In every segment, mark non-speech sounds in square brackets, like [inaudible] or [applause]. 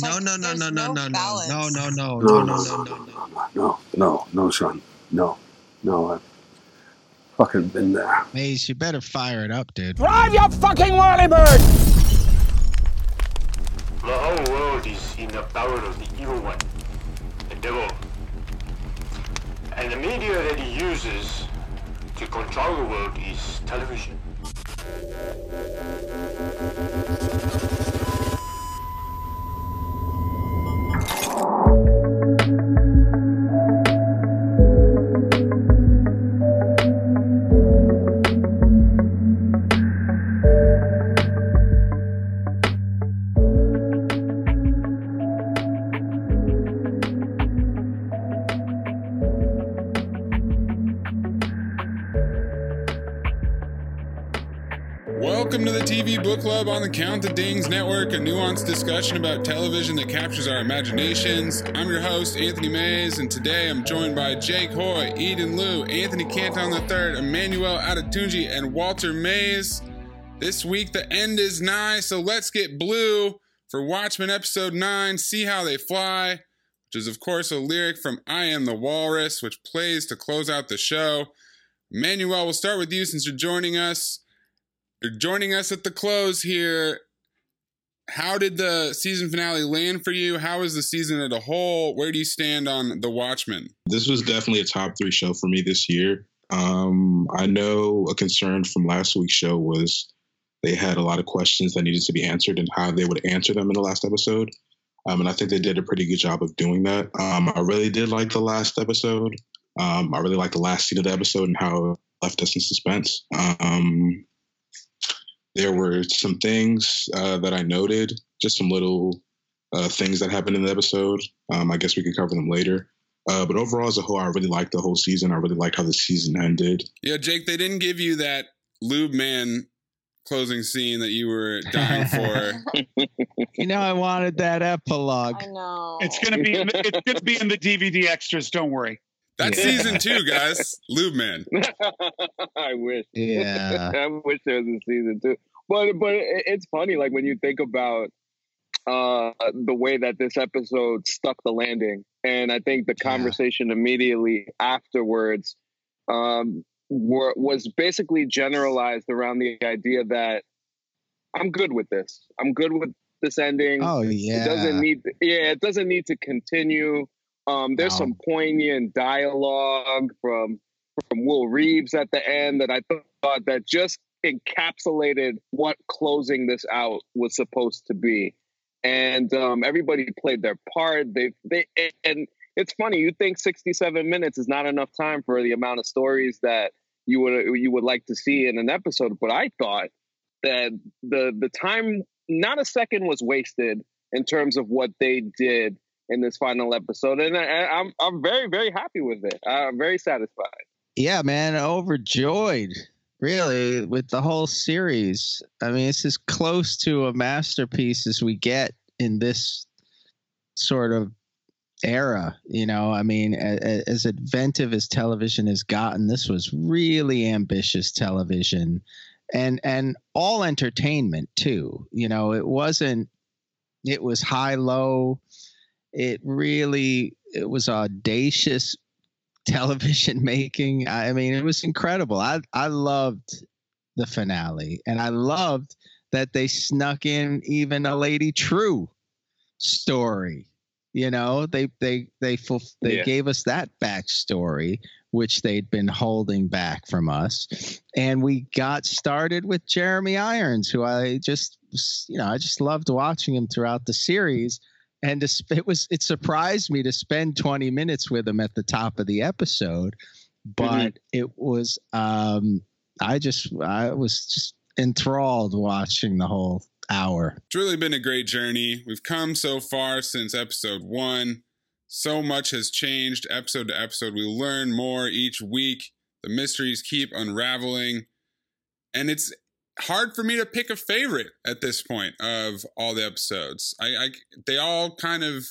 No, no, no, no, no, no, no, no, no, no, No, no, no, no, no, no, no, no, no, no, no, Sean. No, no, I've fucking been there. Maze, you better fire it up, dude. Drive your fucking whirly bird! The whole world is in the power of the evil one, the devil. And the media that he uses to control the world is television. Bye. Welcome to the TV Book Club on the Count the Dings Network, a nuanced discussion about television that captures our imaginations. I'm your host, Anthony Mays, and today I'm joined by Jake Hoy, Eden Liu, Anthony Canton III, Emmanuel Adetunji, and Walter Mays. This week, the end is nigh, so let's get blue for Watchmen Episode 9, See How They Fly, which is, of course, a lyric from I Am the Walrus, which plays to close out the show. Emmanuel, we'll start with you since you're joining us. Joining us at the close here. How did the season finale land for you? How is the season as a whole? Where do you stand on The Watchmen? This was definitely a top three show for me this year. Um, I know a concern from last week's show was they had a lot of questions that needed to be answered and how they would answer them in the last episode. Um, and I think they did a pretty good job of doing that. Um, I really did like the last episode. Um, I really liked the last scene of the episode and how it left us in suspense. Um, there were some things uh, that I noted, just some little uh, things that happened in the episode. Um, I guess we could cover them later. Uh, but overall, as a whole, I really liked the whole season. I really liked how the season ended. Yeah, Jake, they didn't give you that Lube Man closing scene that you were dying for. [laughs] You know, I wanted that epilogue. I know. It's gonna be in the, it's gonna be in the DVD extras. Don't worry. That's Yeah. season two, guys. Lube Man. [laughs] I wish. Yeah. [laughs] I wish there was a season two. But but it's funny, like when you think about uh the way that this episode stuck the landing, and I think the Yeah. conversation immediately afterwards um were, was basically generalized around the idea that I'm good with this. I'm good with this ending. Oh It yeah. doesn't need yeah, it doesn't need to continue. Um there's No. some poignant dialogue from from Will Reeves at the end that I thought that just encapsulated what closing this out was supposed to be. And um everybody played their part. They they and it's funny, you think 67 minutes is not enough time for the amount of stories that you would you would like to see in an episode, but I thought that the the time not a second was wasted in terms of what they did in this final episode, and I, I'm I'm very very happy with it. I'm very satisfied. yeah, man, overjoyed. Really, with the whole series. I mean, it's as close to a masterpiece as we get in this sort of era. You know, I mean, as, as inventive as television has gotten, this was really ambitious television, and and all entertainment too. You know, it wasn't. It was high low. It really it was audacious [laughs] television [laughs] making. I mean, it was incredible. I I loved the finale, and I loved that they snuck in even a Lady Trieu story. You know, they they they they yeah. gave us that backstory, which they'd been holding back from us, and we got started with Jeremy Irons, who I just you know I just loved watching him throughout the series and it was it surprised me to spend 20 minutes with him at the top of the episode but mm-hmm. it was um i just i was just enthralled watching the whole hour. It's really been a great journey. We've come so far since episode one. So much has changed episode to episode. We learn more each week. The mysteries keep unraveling. And it's hard for me to pick a favorite at this point of all the episodes. I, I they all kind of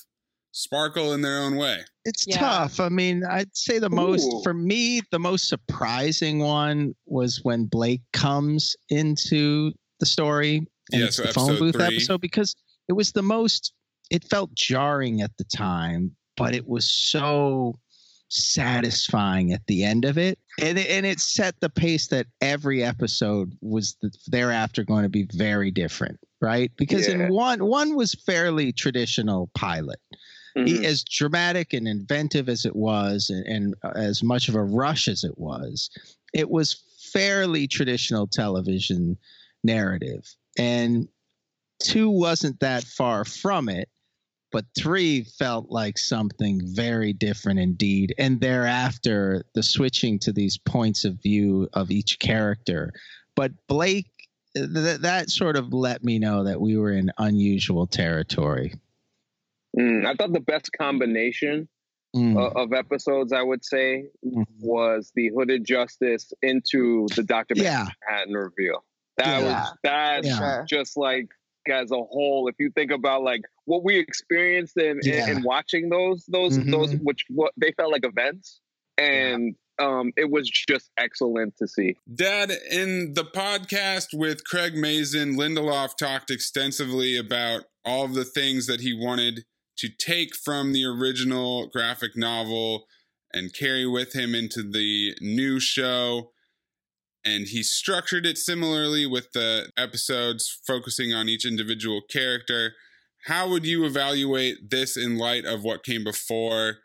sparkle in their own way. It's yeah. tough. I mean, I'd say the most for me, the most surprising one was when Blake comes into the story and yeah, it's so the phone booth three. episode because it was the most. It felt jarring at the time, but it was so satisfying at the end of it. And it, and it set the pace that every episode was the, thereafter going to be very different, right? Because yeah. in one one was fairly traditional pilot. Mm-hmm. As dramatic and inventive as it was, and, and as much of a rush as it was, it was fairly traditional television narrative. And two wasn't that far from it but three felt like something very different indeed. And thereafter, the switching to these points of view of each character. But Blake, th- that sort of let me know that we were in unusual territory. Mm, I thought the best combination mm. uh, of episodes, I would say, mm. was the Hooded Justice into the Doctor yeah. Manhattan reveal. That yeah. was that's yeah. just like as a whole if you think about like what we experienced in yeah. in, in, watching those those mm-hmm. those which what they felt like events and yeah. um it was just excellent to see dad in the podcast with craig mazin lindelof talked extensively about all of the things that he wanted to take from the original graphic novel and carry with him into the new show and he structured it similarly with the episodes focusing on each individual character. How would you evaluate this in light of what came before?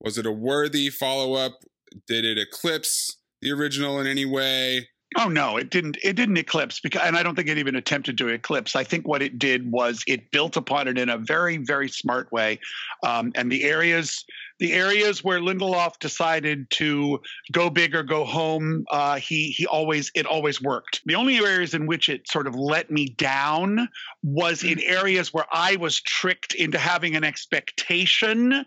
Was it a worthy follow up? Did it eclipse the original in any way? Oh no, it didn't. It didn't eclipse because, and I don't think it even attempted to eclipse. I think what it did was it built upon it in a very, very smart way, um, and the areas the areas where Lindelof decided to go big or go home, uh, he he always it always worked. The only areas in which it sort of let me down was in areas where I was tricked into having an expectation,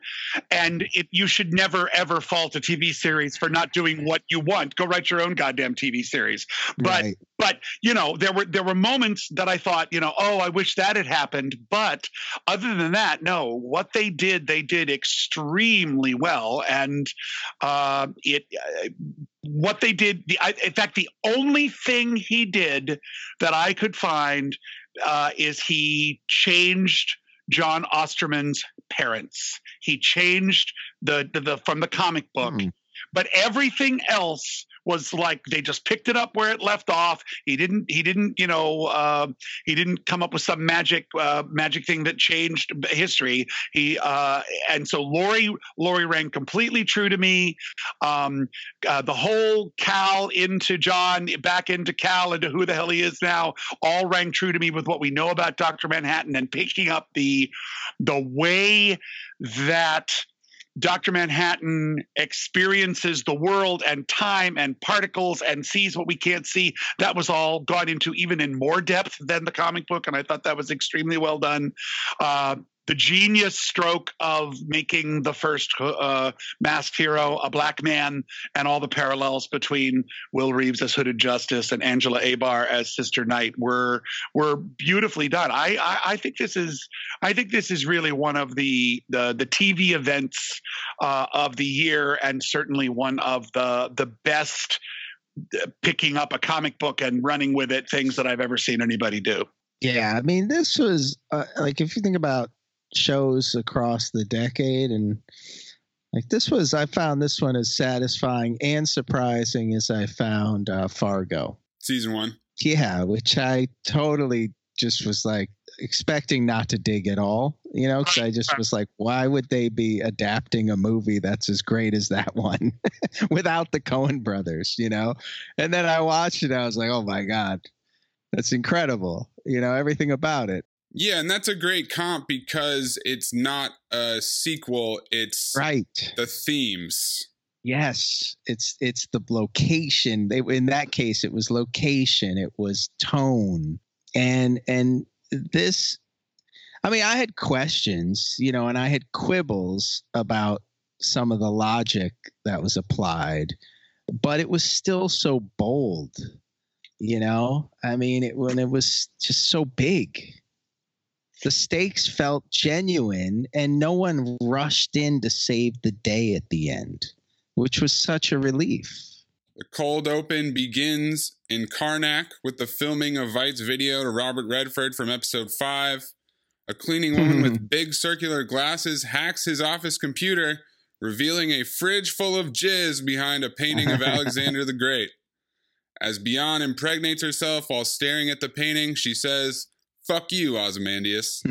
and it, you should never ever fault a TV series for not doing what you want. Go write your own goddamn TV series. But right. but you know there were there were moments that I thought you know oh I wish that had happened. But other than that, no. What they did, they did extremely extremely well, and uh, it. Uh, what they did, the, I, in fact, the only thing he did that I could find uh, is he changed John Osterman's parents. He changed the, the, the from the comic book, mm. But everything else was like they just picked it up where it left off. He didn't he didn't you know uh, he didn't come up with some magic uh, magic thing that changed history. He uh, and so Laurie Laurie rang completely true to me. Um, uh, the whole Cal into John back into Cal into who the hell he is now all rang true to me with what we know about Doctor Manhattan and picking up the the way that Dr. Manhattan experiences the world and time and particles and sees what we can't see. That was all gone into even in more depth than the comic book, and I thought that was extremely well done. Uh, the genius stroke of making the first uh, masked hero a black man, and all the parallels between Will Reeves as Hooded Justice and Angela Abar as Sister Night were were beautifully done. I, I, I think this is I think this is really one of the the, the TV events uh, of the year, and certainly one of the the best uh, picking up a comic book and running with it things that I've ever seen anybody do. Yeah, I mean, this was uh, like if you think about shows across the decade and like this was i found this one as satisfying and surprising as i found uh, fargo. Season one? Yeah which i totally just was like expecting not to dig at all you know because i just was like why would they be adapting a movie that's as great as that one [laughs] without the coen brothers you know? And then i watched it i was like oh my god that's incredible you know everything about it yeah, and that's a great comp because it's not a sequel, it's right. the themes. Yes, it's it's the location. They, in that case it was location, it was tone. And and this I mean, I had questions, you know, and I had quibbles about some of the logic that was applied, but it was still so bold, you know? I mean, it when it was just so big the stakes felt genuine and no one rushed in to save the day at the end, which was such a relief. The cold open begins in Karnak with the filming of Veidt's video to Robert Redford from episode 5. A cleaning woman with [laughs] big circular glasses hacks his office computer, revealing a fridge full of jizz behind a painting of Alexander the [laughs] Great. As Bian impregnates herself while staring at the painting, she says, Fuck you, Ozymandias.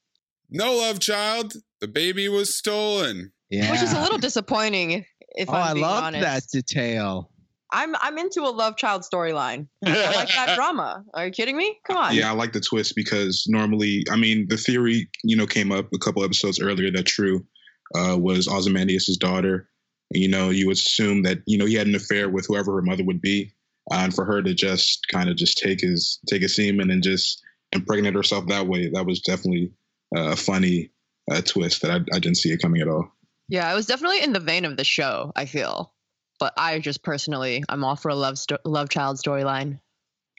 [laughs] no love child. The baby was stolen. Yeah. Which is a little disappointing if oh, I'm being I love honest. that detail. I'm I'm into a love child storyline. I like that [laughs] drama. Are you kidding me? Come on. Yeah, I like the twist because normally, I mean, the theory, you know, came up a couple episodes earlier that Trieu uh, was Ozymandias' daughter. And, you know, you would assume that you know he had an affair with whoever her mother would be, uh, and for her to just kind of just take his take his semen and just impregnate herself that way. That was definitely a funny uh, twist that I, I didn't see it coming at all. Yeah, it was definitely in the vein of the show. I feel, but I just personally, I'm all for a love sto- love child storyline.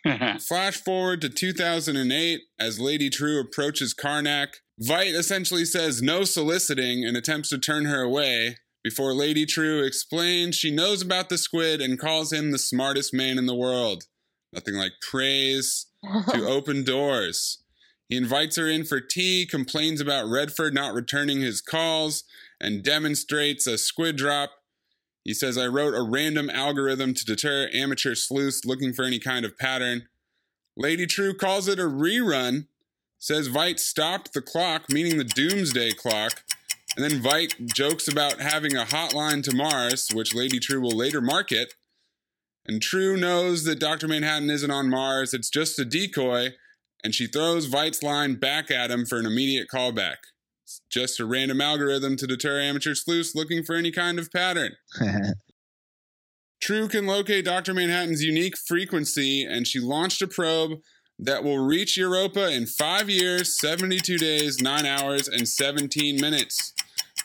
[laughs] Flash forward to 2008 as Lady Trieu approaches Karnak. Veidt essentially says no soliciting and attempts to turn her away before Lady Trieu explains she knows about the squid and calls him the smartest man in the world. Nothing like praise to [laughs] open doors. He invites her in for tea, complains about Redford not returning his calls, and demonstrates a squid drop. He says, I wrote a random algorithm to deter amateur sleuths looking for any kind of pattern. Lady Trieu calls it a rerun, says Veidt stopped the clock, meaning the doomsday clock, and then Veidt jokes about having a hotline to Mars, which Lady Trieu will later market. And Trieu knows that Dr. Manhattan isn't on Mars, it's just a decoy, and she throws Veidt's line back at him for an immediate callback. It's just a random algorithm to deter amateur sleuths looking for any kind of pattern. [laughs] Trieu can locate Dr. Manhattan's unique frequency, and she launched a probe that will reach Europa in five years, 72 days, 9 hours, and 17 minutes.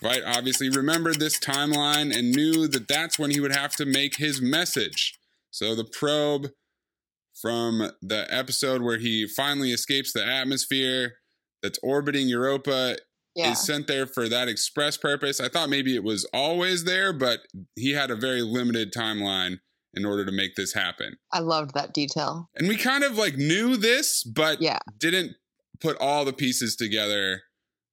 Veidt obviously remembered this timeline and knew that that's when he would have to make his message. So the probe from the episode where he finally escapes the atmosphere that's orbiting Europa yeah. is sent there for that express purpose. I thought maybe it was always there, but he had a very limited timeline in order to make this happen. I loved that detail. And we kind of like knew this, but yeah. didn't put all the pieces together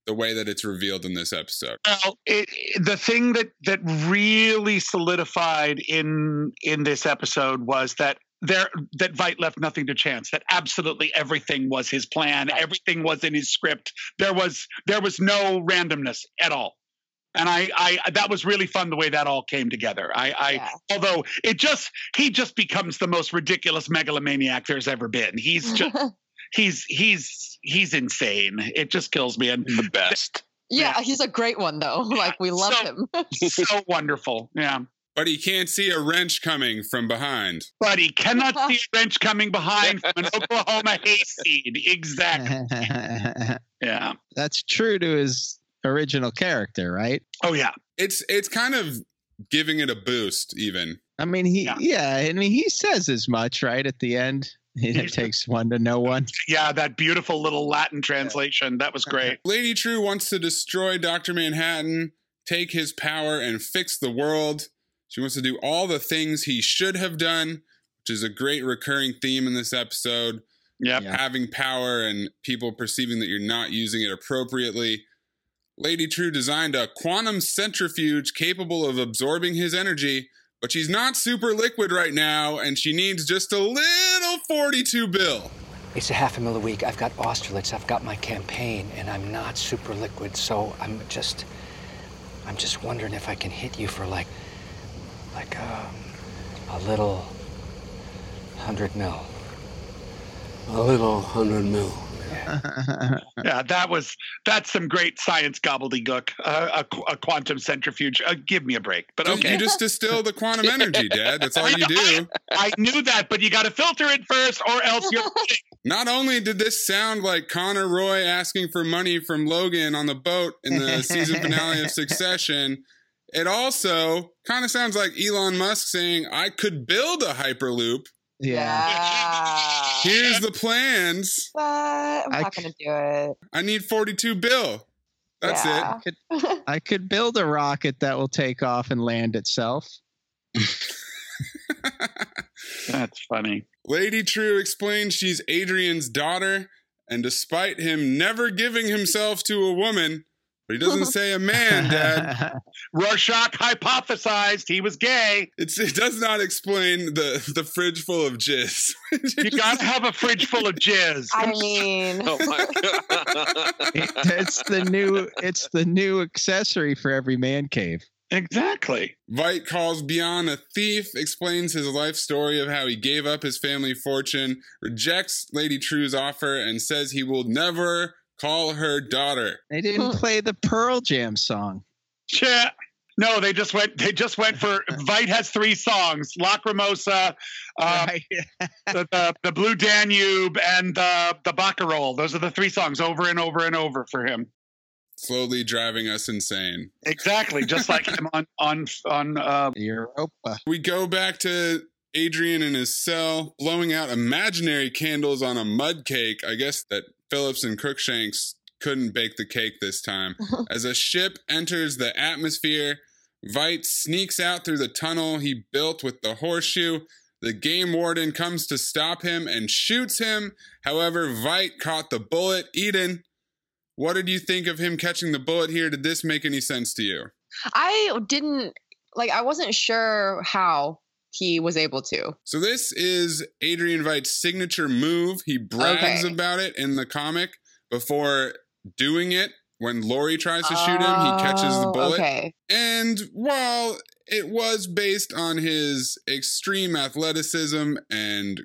the way that it's revealed in this episode. Well, it, the thing that that really solidified in in this episode was that there that Veidt left nothing to chance. That absolutely everything was his plan. Everything was in his script. There was there was no randomness at all. And I, I that was really fun the way that all came together. I, I yeah. although it just he just becomes the most ridiculous megalomaniac there's ever been. He's just [laughs] he's he's he's insane. It just kills me. And the best. Yeah, he's a great one though. [laughs] Like we love so, him. [laughs] so wonderful. Yeah. but he can't see a wrench coming from behind. But he cannot [laughs] see a wrench coming behind from an Oklahoma hayseed. Exactly. Yeah. That's true to his original character, right? Oh yeah. It's it's kind of giving it a boost, even. I mean, he Yeah. yeah, I mean, he says as much, right? At the end, [laughs] it takes one to know one. [laughs] Yeah, that beautiful little Latin translation. That was great. [laughs] Lady Trieu wants to destroy Dr. Manhattan, take his power, and fix the world. She wants to do all the things he should have done, which is a great recurring theme in this episode. Yep. Yeah. Having power and people perceiving that you're not using it appropriately. Lady Trieu designed a quantum centrifuge capable of absorbing his energy, but she's not super liquid right now, and she needs just a little 42 bill. It's a half a mil a week. I've got Austerlitz. I've got my campaign, and I'm not super liquid. So I'm just, I'm just wondering if I can hit you for like, like um, a little hundred mil. A little hundred mil. [laughs] Yeah, that was that's some great science gobbledygook. Uh, a, a quantum centrifuge. Uh, give me a break. But Just- okay. You just distill the quantum [laughs] energy, Dad. That's all you do. I knew that, but you got to filter it first, or else you're. [laughs] Not only did this sound like Connor Roy asking for money from Logan on the boat in the season finale of Succession, it also kind of sounds like Elon Musk saying, I could build a Hyperloop. Yeah. Here's the plans. But I'm I not c- gonna do it. I need 42 bill. That's Yeah. it. [laughs] I could build a rocket that will take off and land itself. [laughs] That's funny. Lady Trieu explains she's Adrian's daughter, and despite him never giving himself to a woman, but he doesn't say a man, Dad. [laughs] Rorschach hypothesized he was gay. It's, it does not explain the the fridge full of jizz. [laughs] You got to have a fridge full of jizz. I mean, [laughs] Oh my god. it's the new it's the new accessory for every man cave. Exactly. Veidt calls Bian a thief, explains his life story of how he gave up his family fortune, rejects Lady Trieu's offer, and says he will never call her daughter. They didn't play the Pearl Jam song. Yeah. No, they just went. They just went for. [laughs] Veidt has three songs: Lacrimosa, um, Right. [laughs] the, the the Blue Danube, and the the Barcarolle. Those are the three songs over and over and over for him. Slowly driving us insane. Exactly, just like him on on on. Uh, Europa. We go back to Adrian in his cell, blowing out imaginary candles on a mud cake. I guess that Phillips and Crookshanks couldn't bake the cake this time. [laughs] As a ship enters the atmosphere, Veidt sneaks out through the tunnel he built with the horseshoe. The game warden comes to stop him and shoots him. However, Veidt caught the bullet. Eden, what did you think of him catching the bullet here? Did this make any sense to you? I didn't like. I wasn't sure how he was able to. So this is Adrian Veidt's signature move. He brags Okay. about it in the comic before doing it. When Laurie tries to shoot him, he catches the Oh, bullet. Okay. And while it was based on his extreme athleticism and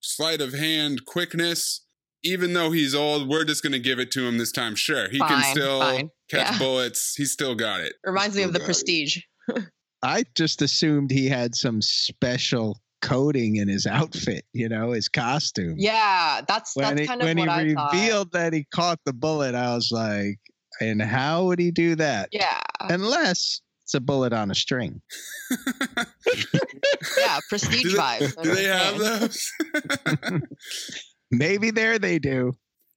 sleight of hand quickness, even though he's old, we're just going to give it to him this time. Sure, he can still fine. catch Yeah. bullets. He's still got it. Reminds me of the Prestige. [laughs] I just assumed he had some special coating in his outfit, you know, his costume. Yeah, that's When that's he, kind of when what he I thought. revealed that he caught the bullet, I was like, and how would he do that? Yeah, Unless it's a bullet on a string. [laughs] yeah, Prestige do they, vibes. I'm do they just have those? [laughs] Maybe there they do.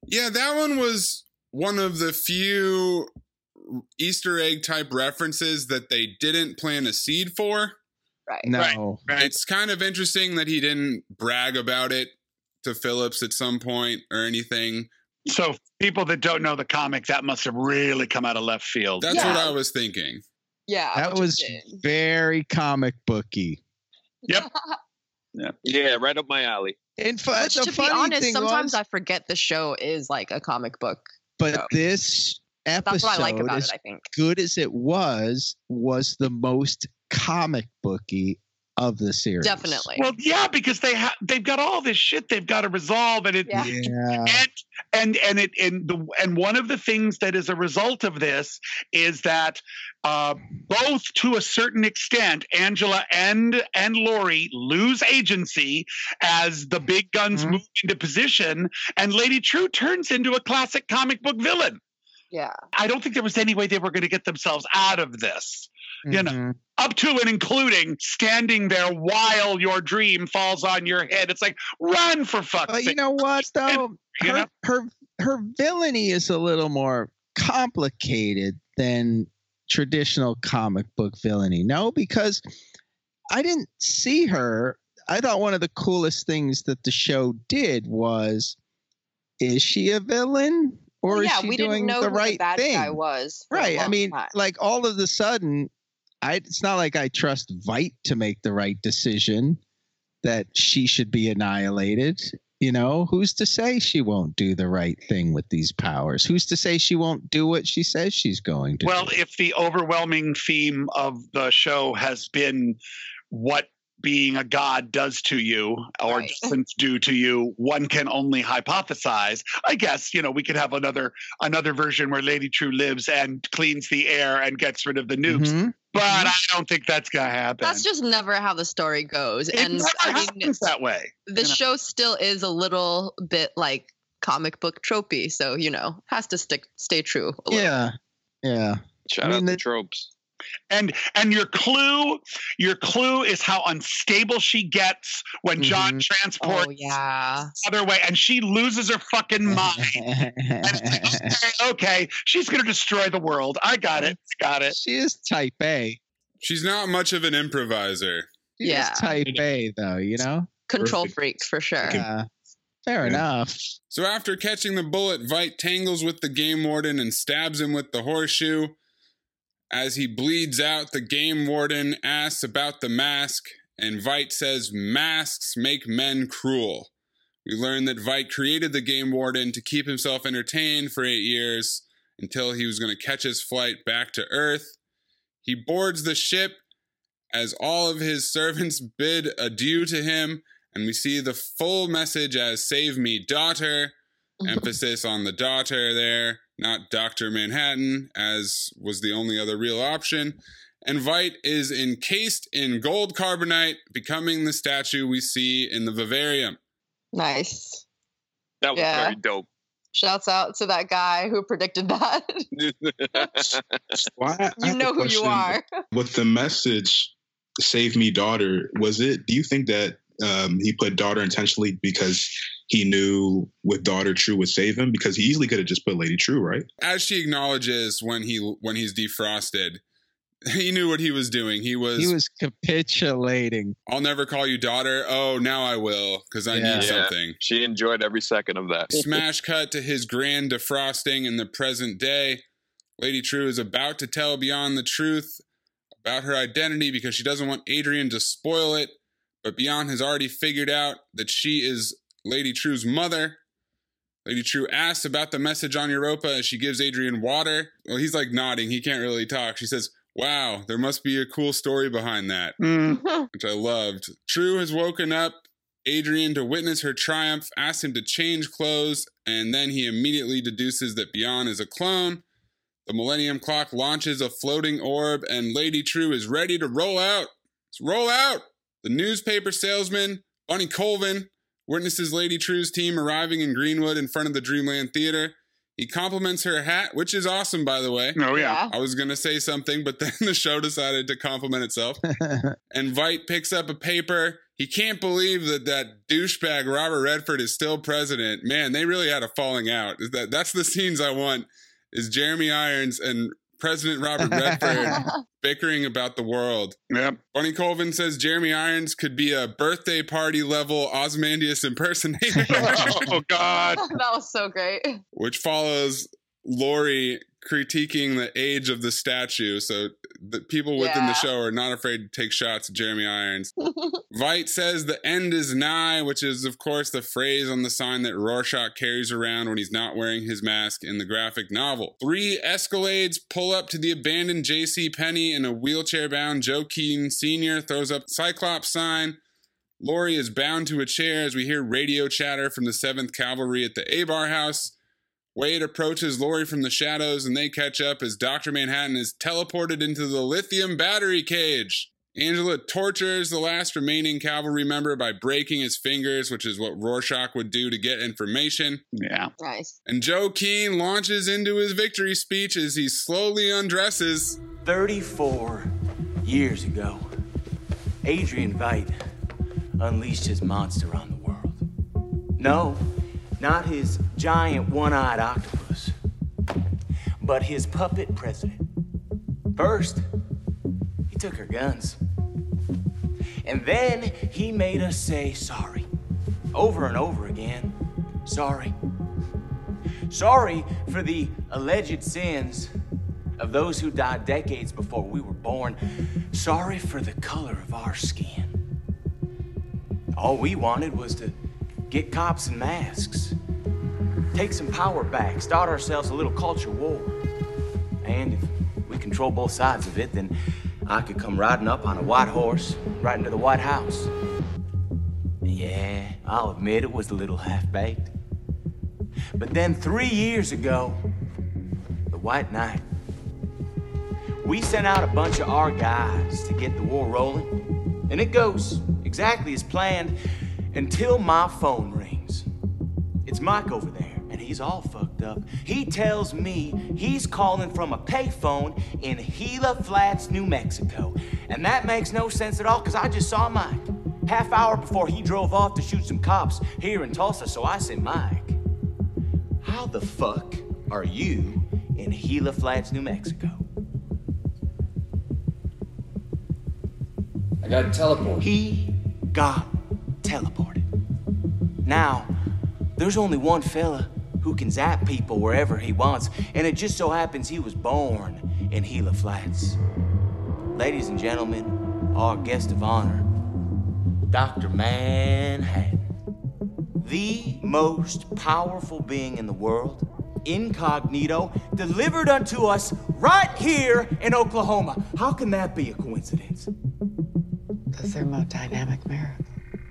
Yeah, that one was one of the few Easter egg type references that they didn't plant a seed for. Right. No. right. It's kind of interesting that he didn't brag about it to Phillips at some point or anything. So people that don't know the comic, that must have really come out of left field. That's Yeah. what I was thinking. Yeah, That was very comic booky. Yep. [laughs] Yeah, yeah, right up my alley. In fact, to be honest, sometimes was, I forget the show is like a comic book. but show. this That's episode, what I like about as it. I think. good as it was, was the most comic booky of the series. Definitely. Well, yeah, because they have they've got all this shit they've got to resolve, and it Yeah. Yeah. and and and it and the and one of the things that is a result of this is that uh, both to a certain extent, Angela and and Laurie lose agency as the big guns Mhm. move into position, and Lady Trieu turns into a classic comic book villain. Yeah. I don't think there was any way they were going to get themselves out of this. You know, Mhm. up to and including standing there while your dream falls on your head. It's like run for fuck's But you know what [laughs] though? You Her, know? her her villainy is a little more complicated than traditional comic book villainy. No, because I didn't see her. I thought one of the coolest things that the show did was is she a villain or Well, is yeah, she we doing didn't know the who right the bad thing? guy was. Right. I mean, time. like all of a sudden, I it's not like I trust Veidt to make the right decision that she should be annihilated. You know, who's to say she won't do the right thing with these powers? Who's to say she won't do what she says she's going to? Well, do? if the overwhelming theme of the show has been what being a god does to you or Right. doesn't do to you, one can only hypothesize. I guess, you know, we could have another another version where Lady Trieu lives and cleans the air and gets rid of the nukes. Mhm. But I don't think that's gonna happen. That's just never how the story goes. it and never I mean, happens that way. the you know. show still is a little bit like comic book tropey, so you know has to stick stay true. A little. yeah, yeah. Shout I mean, out the- the tropes. And and your clue, your clue is how unstable she gets when John Mhm. transports Oh yeah. the other way, and she loses her fucking mind. [laughs] And like, okay, okay, she's gonna destroy the world. I got it. Got it. she is type A. She's not much of an improviser. She Yeah. type A though. You know. Control Perfect. freak for sure. Yeah. Fair Yeah. enough. So after catching the bullet, Veidt tangles with the game warden and stabs him with the horseshoe. As he bleeds out, the game warden asks about the mask, and Veidt says masks make men cruel. We learn that Veidt created the game warden to keep himself entertained for eight years until he was going to catch his flight back to Earth. He boards the ship as all of his servants [laughs] bid adieu to him, and we see the full message as Save Me, Daughter. [laughs] Emphasis on the daughter there, not Dr. Manhattan, as was the only other real option. And Veidt is encased in gold carbonite, becoming the statue we see in the vivarium. Nice. That was Yeah. very dope. Shouts out to that guy who predicted that. [laughs] Well, I- I you know who you are. With the message, "Save me, daughter," was it? Do you think that um, he put daughter intentionally because he knew with daughter Trieu would save him? Because he easily could have just put Lady Trieu, right? As she acknowledges when he when he's defrosted, [laughs] he knew what he was doing. He was, He was capitulating. I'll never call you daughter. Oh, now I will, because I Yeah. need Yeah. something. She enjoyed every second of that. Smash cut to his grand defrosting in the present day. Lady Trieu is about to tell Bian the truth about her identity because she doesn't want Adrian to spoil it. But Bian has already figured out that she is Lady Trieu's mother. Lady Trieu asks about the message on Europa as she gives Adrian water. Well, he's like nodding. He can't really talk. She says, Wow, there must be a cool story behind that Mm. [laughs] which I loved. Trieu has woken up Adrian to witness her triumph, asks him to change clothes, and then he immediately deduces that Bian is a clone. The Millennium Clock launches a floating orb, and Lady Trieu is ready to roll out. Let's roll out! The newspaper salesman, Bunny Colvin, witnesses Lady Trieu's team arriving in Greenwood in front of the Dreamland Theater. He compliments her hat, which is awesome, by the way. Oh yeah. I was going to say something, but [laughs] then the show decided to compliment itself. [laughs] and Veidt picks up a paper. He can't believe that that douchebag Robert Redford is still president. Man, they really had a falling out. Is that that's the scenes I want? Is Jeremy Irons and President Robert Redford [laughs] bickering about the world? Yep. Bunny Colvin says Jeremy Irons could be a birthday party level Ozymandias impersonator. [laughs] oh God. [laughs] that was so great. which follows Laurie critiquing the age of the statue. So the people within Yeah. the show are not afraid to take shots at Jeremy Irons. [laughs] Veidt says the end is nigh, which is, of course, the phrase on the sign that Rorschach carries around when he's not wearing his mask in the graphic novel. Three Escalades pull up to the abandoned J.C. Penney, and a wheelchair bound Joe Keaton Sr. throws up the Cyclops sign. Laurie is bound to a chair as we hear radio chatter from the 7th Cavalry at the Abar House. Wade approaches Laurie from the shadows and they catch up as Dr. Manhattan is teleported into the lithium battery cage. Angela tortures the last remaining cavalry member by breaking his fingers, which is what Rorschach would do to get information. Yeah. Nice. And Joe Keene launches into his victory speech as he slowly undresses. 34 years ago, Adrian Veidt unleashed his monster on the world. No, not his giant one eyed octopus, but his puppet president. First, he took her guns. And then he made us say sorry. Over and over again. Sorry. Sorry for the alleged sins of those who died decades before we were born. Sorry for the color of our skin. All we wanted was to get cops and masks, take some power back, start ourselves a little culture war. And if we control both sides of it, then I could come riding up on a white horse right into the White House. Yeah, I'll admit it was a little half baked. But then three years ago, the White Knight, we sent out a bunch of our guys to get the war rolling, and it goes exactly as planned until my phone rings. It's Mike over there, and he's all fucked up. He tells me he's calling from a payphone in Gila Flats, New Mexico. And that makes no sense at all, because I just saw Mike half hour before he drove off to shoot some cops here in Tulsa. So I said, Mike, how the fuck are you in Gila Flats, New Mexico? I got teleported. He got teleported. Now, there's only one fella who can zap people wherever he wants, and it just so happens he was born in Gila Flats. Ladies and gentlemen, our guest of honor, Dr. Manhattan. The most powerful being in the world, incognito, delivered unto us right here in Oklahoma. How can that be a coincidence? The thermodynamic mirror.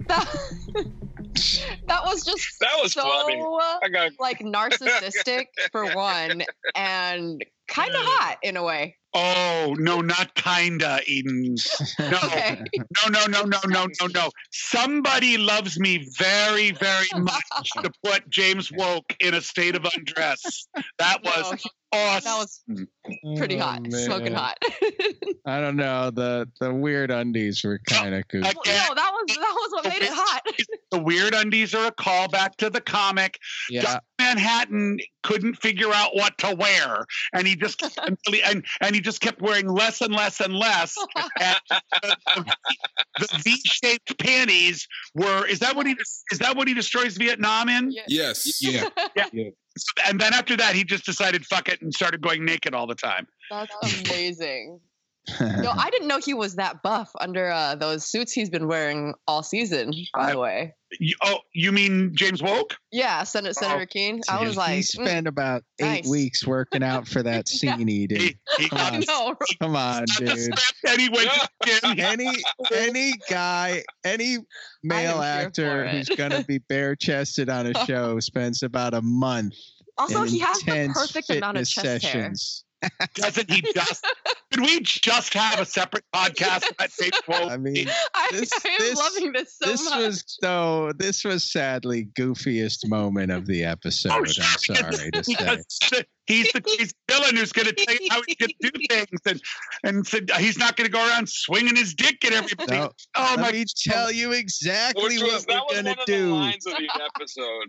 That [laughs] that was just That was so funny. I got like narcissistic for [laughs] one, and kind of hot in a way. Oh no, not kinda, Eden. No, [laughs] Okay. no, no, no, no, no, no, no. Somebody loves me very, very much to put James Wolk in a state of undress. That was awesome. That was mm. pretty oh, hot, Oh, smoking hot. [laughs] I don't know. The the weird undies were kind of goofy. no, that was that was what made it hot. [laughs] the weird undies are a callback to the comic. Yeah. Dr. Manhattan couldn't figure out what to wear, and he just [laughs] until he- and and he just kept wearing less and less and less. And the, the V-shaped panties were. Is that what he? Is that what he destroys Vietnam in? Yes. Yeah. Yeah. And then after that, he just decided fuck it and started going naked all the time. That's amazing. No, [laughs] I didn't know he was that buff under uh, those suits he's been wearing all season. By the way, You, oh, you mean James Wolk? yeah, Senator Senator Keene. I was like, he mm, spent about eight nice. weeks working out for that [laughs] scene he did. Come on, know. come on, dude. And he went to the gym. [laughs] Any any guy, any male actor who's gonna be bare chested on a show spends about a month. Also, in he has the intense perfect amount of fitness chest hair. Sessions. [laughs] Doesn't he just? Could we just have a separate podcast about [laughs] James Wolk? I mean, [laughs] I, this, I am this- loving this so this much. was though this was sadly goofiest moment of the episode. Oh, I'm sorry to say. he's the crazy villain who's going to tell you how he's going to do things, and and said uh, he's not going to go around swinging his dick at everybody. No, oh my! Let me tell you exactly Which what was that we're was gonna one of do. the lines of the episode.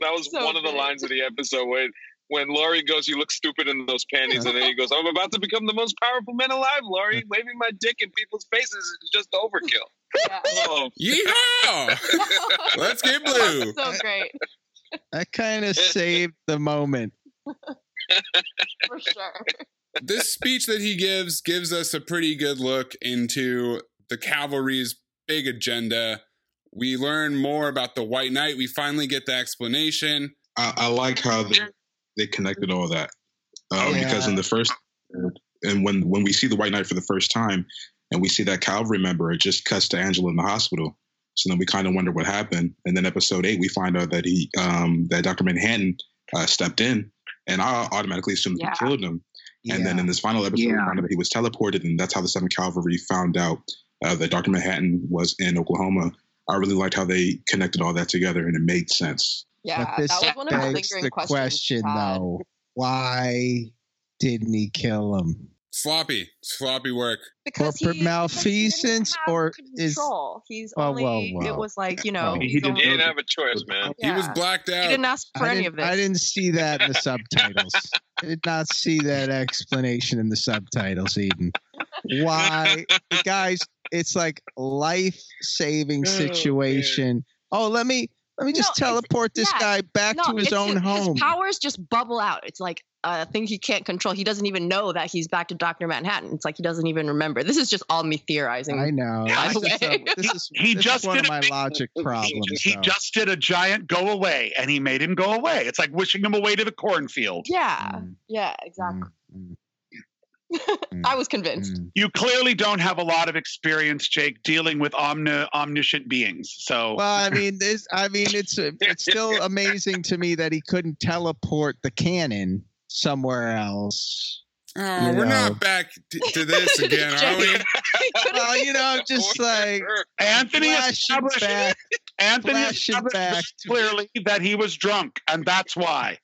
That was So one of the lines of the episode when when Laurie goes, "You look stupid in those panties," and then he goes, "I'm about to become the most powerful man alive, Laurie. [laughs] Waving my dick in people's faces is just overkill." Oh, Yeehaw! Let's get [laughs] blue. so great. That kind of [laughs] saved the moment. For sure. this speech that he gives gives us a pretty good look into the cavalry's big agenda. We learn more about the White Knight. We finally get the explanation. I, I like how they, they connected all that uh, Yeah. because in the first and when when we see the White Knight for the first time and we see that Calvary member, it just cuts to Angela in the hospital. So then we kind of wonder what happened. And then episode eight, we find out that he um, that Dr. Manhattan uh, stepped in, and I automatically assumed Yeah. he killed him. And then in this final episode, we Yeah. found out that he was teleported, and that's how the Seventh Cavalry found out uh, that Dr. Manhattan was in Oklahoma. I really liked how they connected all that together, and it made sense. Yeah, but this that was one of the begs lingering the questions. question, we though: Why didn't he kill him? Sloppy, sloppy work. Because Corporate he- because he malfeasance, or is Control. He's Well, only. well, It was like you know. Well, he's He didn't, he didn't have a choice, man. He was Yeah. blacked He out. didn't ask for I any didn't, of this. I didn't see that in the subtitles. I [laughs] did not see that explanation in the subtitles, Eden. Why, guys? It's like life-saving Oh, situation. Oh, let me let me just No, teleport this yeah. guy back no, to his own his, home. His powers just bubble out. It's like a thing he can't control. He doesn't even know that he's back to Doctor Manhattan. It's like he doesn't even remember. This is just all me theorizing. I know. By This the is, way. this is, He this just is one of my big- logic problems. He though. just did a giant go away, and he made him go away. It's like wishing him away to the cornfield. Yeah. Mm. Yeah. Exactly. Mm, I was convinced. mm. You clearly don't have a lot of experience, Jake, dealing with omni- omniscient beings. So Well, I [laughs] mean, this. I mean, it's it's still [laughs] amazing to me that he couldn't teleport the cannon somewhere else. Oh, You we're know. not back to, to this [laughs] again, are we? Well, you know, I'm just like Anthony flashing established, back. Anthony flashing established back clearly that he was drunk, and that's why.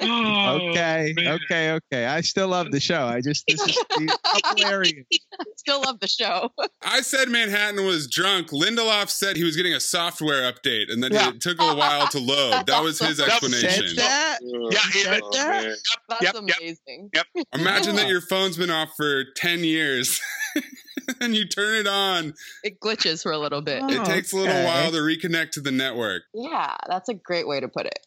Oh, okay, okay, okay. I still love the show. I just this is [laughs] hilarious. [laughs] Still love the show. I said Manhattan was drunk. Lindelof said he was getting a software update, and then Yeah. it took a while to load. That was his explanation. Said that? Yeah, he- Said that? That's Yep, yep. amazing. Yep. Imagine that your phone's been off for 10 years [laughs] and you turn it on. It glitches for a little bit. Oh, It takes a little oh, okay. while to reconnect to the network. Yeah, that's a great way to put it.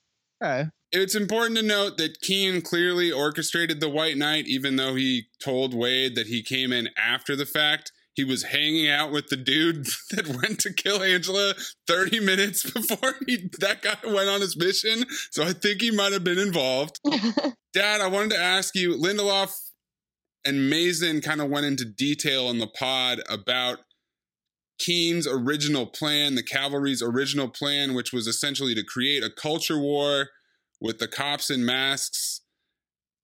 Okay. It's important to note that Keene clearly orchestrated the White Night, even though he told Wade that he came in after the fact. He was hanging out with the dude [laughs] that went to kill Angela 30 minutes [laughs] before he, that guy went on his mission. So I think he might have been involved. [laughs] Dad, I wanted to ask you Lindelof and Mazin kind of went into detail in the pod about Keene's original plan, the cavalry's original plan, which was essentially to create a culture war with the cops in masks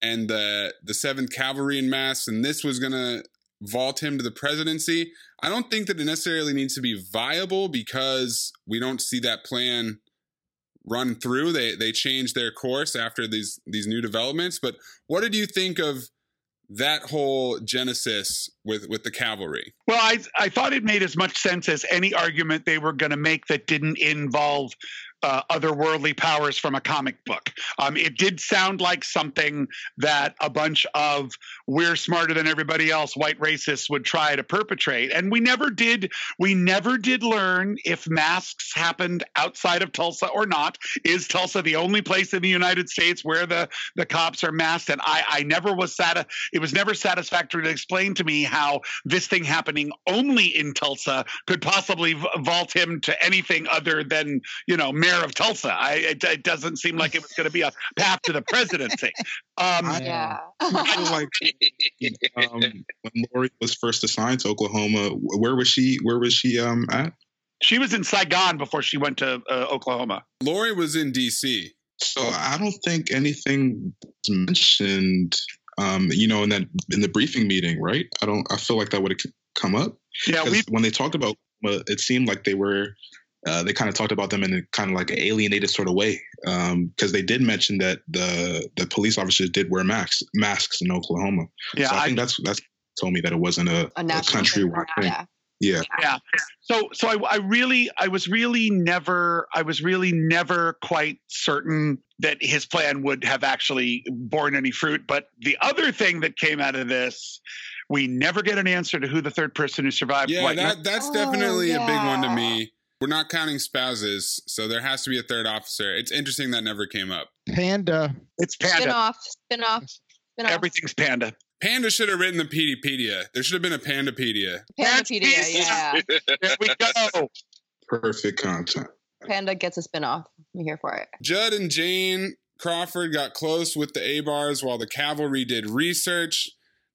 and the the Seventh Cavalry in masks, and this was gonna vault him to the presidency. I don't think that it necessarily needs to be viable because we don't see that plan run through. They they changed their course after these these new developments. But what did you think of that whole genesis with with the cavalry? Well, I I thought it made as much sense as any argument they were going to make that didn't involve uh, otherworldly powers from a comic book. Um, it did sound like something that a bunch of we're smarter than everybody else white racists would try to perpetrate, and we never did. We never did learn if masks happened outside of Tulsa or not. Is Tulsa the only place in the United States where the the cops are masked? And I I never was sat. It was never satisfactory to explain to me how this thing happening only in Tulsa could possibly vault him to anything other than you know mayor of Tulsa. I, it, it doesn't seem like it was going to be a path to the presidency. Um, Yeah. I feel [laughs] like um, when Laurie was first assigned to Oklahoma, where was she? Where was she um, at? she was in Saigon before she went to uh, Oklahoma. Laurie was in D.C. So I don't think anything was mentioned. Um, you know, in that in the briefing meeting, right? I don't. I feel like that would have come up. Yeah, 'Cause we when they talked about, it seemed like they were. Uh, they kind of talked about them in a kind of like an alienated sort of way, because they did mention that the the police officers did wear masks masks in Oklahoma. Yeah, so I, I- think that's that's told me that it wasn't a, A a countrywide thing, thing. yeah. Yeah. yeah so so I, I really i was really never i was really never quite certain that his plan would have actually borne any fruit but the other thing that came out of this we never get an answer to who the third person who survived Yeah, that Night- that's Oh, definitely a big one to me. We're not counting spouses, so there has to be a third officer. It's interesting that never came up. Panda. It's panda. Spin off. spin off, spin off. Everything's Panda. Panda should have written the Peteypedia. There should have been a Pandapedia. Pandapedia, yeah. There we go. Perfect content. Panda gets a spin off. I'm here for it. Judd and Jane Crawford got close with the Abars while the cavalry did research.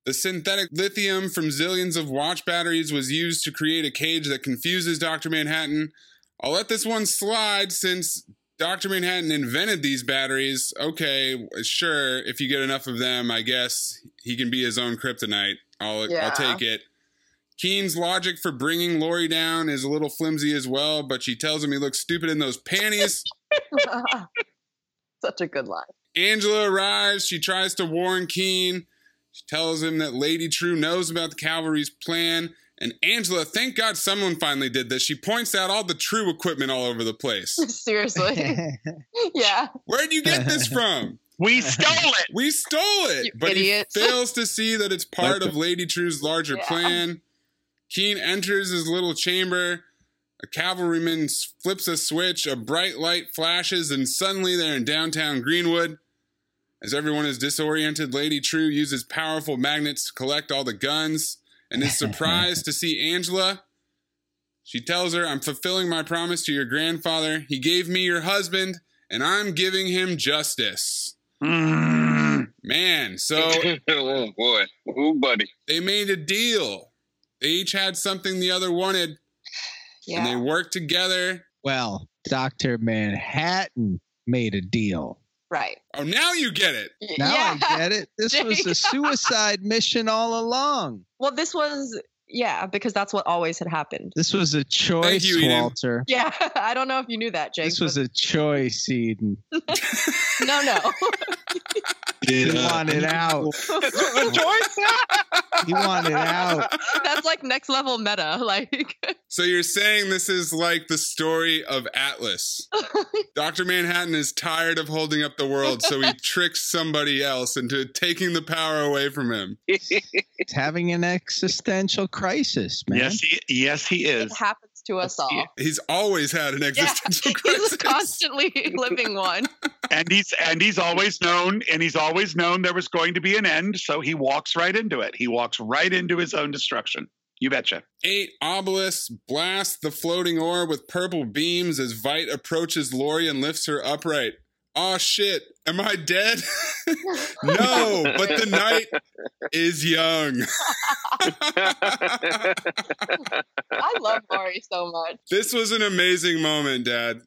The synthetic lithium from zillions of watch batteries was used to create a cage that confuses Dr. Manhattan. I'll let this one slide since Dr. Manhattan invented these batteries. Okay, sure, if you get enough of them, I guess he can be his own kryptonite. I'll, Yeah. I'll take it. Keene's logic for bringing Laurie down is a little flimsy as well, but she tells him he looks stupid in those panties. [laughs] [laughs] Such a good line. Angela arrives. She tries to warn Keene. She tells him that Lady Trieu knows about the cavalry's plan. And Angela, thank God someone finally did this. She points out all the Trieu equipment all over the place. [laughs] Seriously. [laughs] yeah. Where'd you get this from? We stole it. We stole it. You but idiots. he [laughs] fails to see that it's part of Lady Trieu's larger Yeah. plan. Keene enters his little chamber. A cavalryman flips a switch, a bright light flashes, and suddenly they're in downtown Greenwood. As everyone is disoriented, Lady Trieu uses powerful magnets to collect all the guns and is surprised to see Angela. She tells her, I'm fulfilling my promise to your grandfather. He gave me your husband, and I'm giving him justice. Mm. Man, so [laughs] oh boy, ooh buddy. they made a deal. They each had something the other wanted, Yeah. and they worked together. Well, Dr. Manhattan made a deal. Right. Oh, now you get it. Y- Now yeah. I get it. [laughs] This was a suicide mission all along. Well, this was yeah, because that's what always had happened. This was a choice, you, Walter. Yeah, [laughs] I don't know if you knew that, Jake. This was but- a choice, Eden. [laughs] no, no. Did, He uh, wanted out. Choice. He wanted out. That's like next level meta. Like, So you're saying this is like the story of Atlas. [laughs] Dr. Manhattan is tired of holding up the world, so he [laughs] tricks somebody else into taking the power away from him. It's having an existential crisis, man. Yes, he, yes, he it is. happens to us all. He's always had an Yeah, [laughs] crisis. he's constantly living one. and he's and he's always known and he's always known there was going to be an end so he walks right into it he walks right into his own destruction you betcha Eight obelisks blast the floating ore with purple beams as Veidt approaches Laurie and lifts her upright. Aw shit, am I dead? [laughs] no, but the night is young. I love Maury so much. this was an amazing moment, Dad.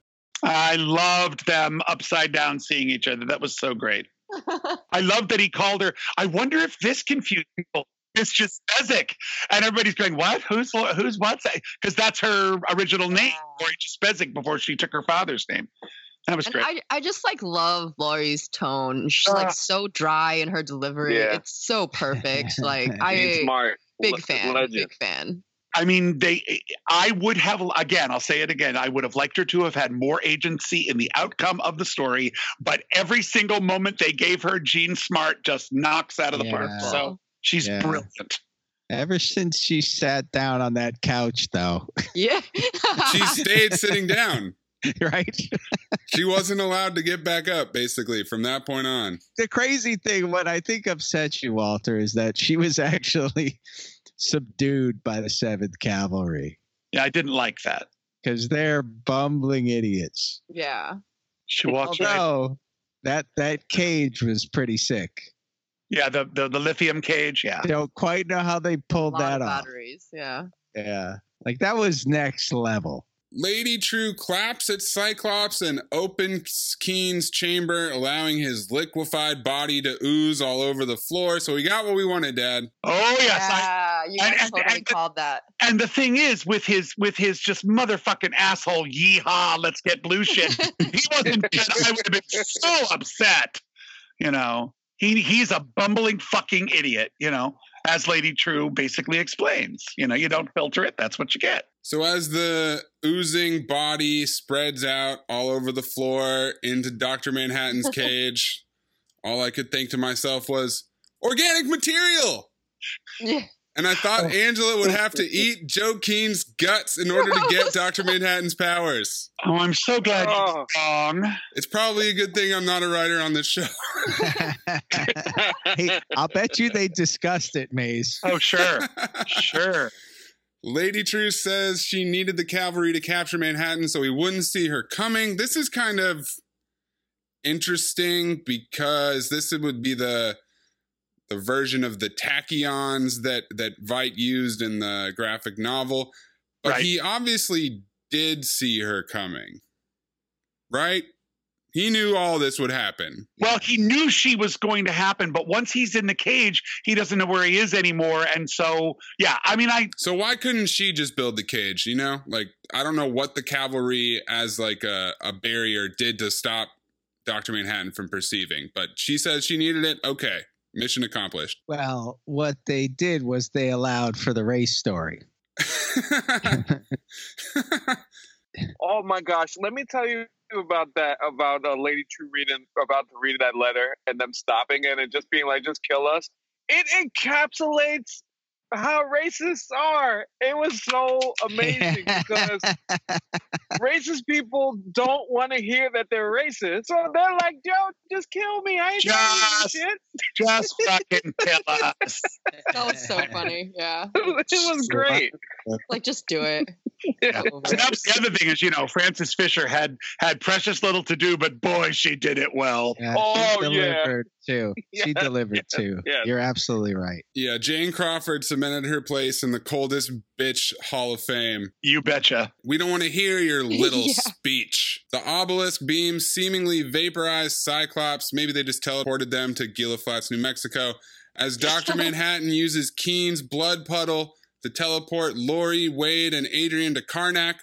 i loved them upside down seeing each other that was so great [laughs] i love that he called her i wonder if this confused people it's just Bezic. And everybody's going, what? Who's who's what? Because that's her original name, Laurie Juspeczyk, before she took her father's name. That was And great. I, I just like love Laurie's tone. She's like Ah. so dry in her delivery. Yeah. It's so perfect. [laughs] Like I He's smart. big Le- fan. legend. Big fan. I mean, they. I would have again. I'll say it again. I would have liked her to have had more agency in the outcome of the story. But every single moment they gave her, Jean Smart just knocks out of the park. So she's Yeah. brilliant. Ever since she sat down on that couch, though, Yeah. [laughs] She stayed sitting down. [laughs] right? She wasn't allowed to get back up, basically, from that point on. the crazy thing, what I think upset you, Walter, is that she was [laughs] actually subdued by the Seventh Cavalry Yeah, I didn't like that. because they're bumbling idiots. yeah. She walks right. Although that that cage was pretty sick. Yeah, the, the the lithium cage. Yeah. Don't quite know how they A pulled lot that of off. batteries. Yeah. Yeah, like that was next level. Lady Trieu claps at Cyclops and opens Keene's chamber, allowing his liquefied body to ooze all over the floor. So we got what we wanted, Dad. Oh yes. I, Yeah. You and- and- totally and- called that. and the thing is, with his with his just motherfucking asshole, yeehaw, let's get blue shit. he wasn't. [laughs] I would have been so upset. You know, he he's a bumbling fucking idiot. You know, as Lady Trieu basically explains. You know, you don't filter it. That's what you get. So as the oozing body spreads out all over the floor into Dr. Manhattan's [laughs] cage, all I could think to myself was organic material. Yeah. And I thought oh. Angela would have to [laughs] eat Joe Keene's guts in order to get Dr. Manhattan's powers. Oh, I'm so glad Oh. you're wrong. It's probably a good thing I'm not a writer on this show. [laughs] hey, I'll bet you they discussed it, Maze. Oh, sure. sure. Lady Trieu says she needed the cavalry to capture Manhattan so he wouldn't see her coming. This is kind of interesting because this would be the the version of the tachyons that that Veidt used in the graphic novel. But Right. he obviously did see her coming. Right? He knew all this would happen. Well, he knew she was going to happen, but once he's in the cage, he doesn't know where he is anymore. And so, yeah, I mean, I So why couldn't she just build the cage, you know? Like I don't know what the cavalry as like a, a barrier did to stop Dr. Manhattan from perceiving, but she says she needed it. Okay. Mission accomplished. Well, what they did was they allowed for the race story. [laughs] Oh my gosh, let me tell you about that about a Lady Trieu reading about to read that letter and them stopping it and just being like, just kill us. It encapsulates how racists are. It was so amazing because [laughs] racist people don't want to hear that they're racist, so they're like, "Yo, just kill me. I ain't trying Just- do this shit." just fucking kill us. That was so funny. Yeah. [laughs] it was great. Like, just do it. Yeah. [laughs] So that was the other thing is, you know, Frances Fisher had had precious little to do, but boy, she did it well. Yeah, Oh, she yeah. delivered too. [laughs] She Yes, delivered too. yes. You're absolutely right. yeah, Jane Crawford cemented her place in the coldest bitch hall of fame. You betcha. We don't want to hear your little [laughs] Yeah. speech. The obelisk beams seemingly vaporized Cyclops. Maybe they just teleported them to Gila Flats, New Mexico. As Dr. Manhattan uses Keene's blood puddle to teleport Laurie, Wade, and Adrian to Karnak.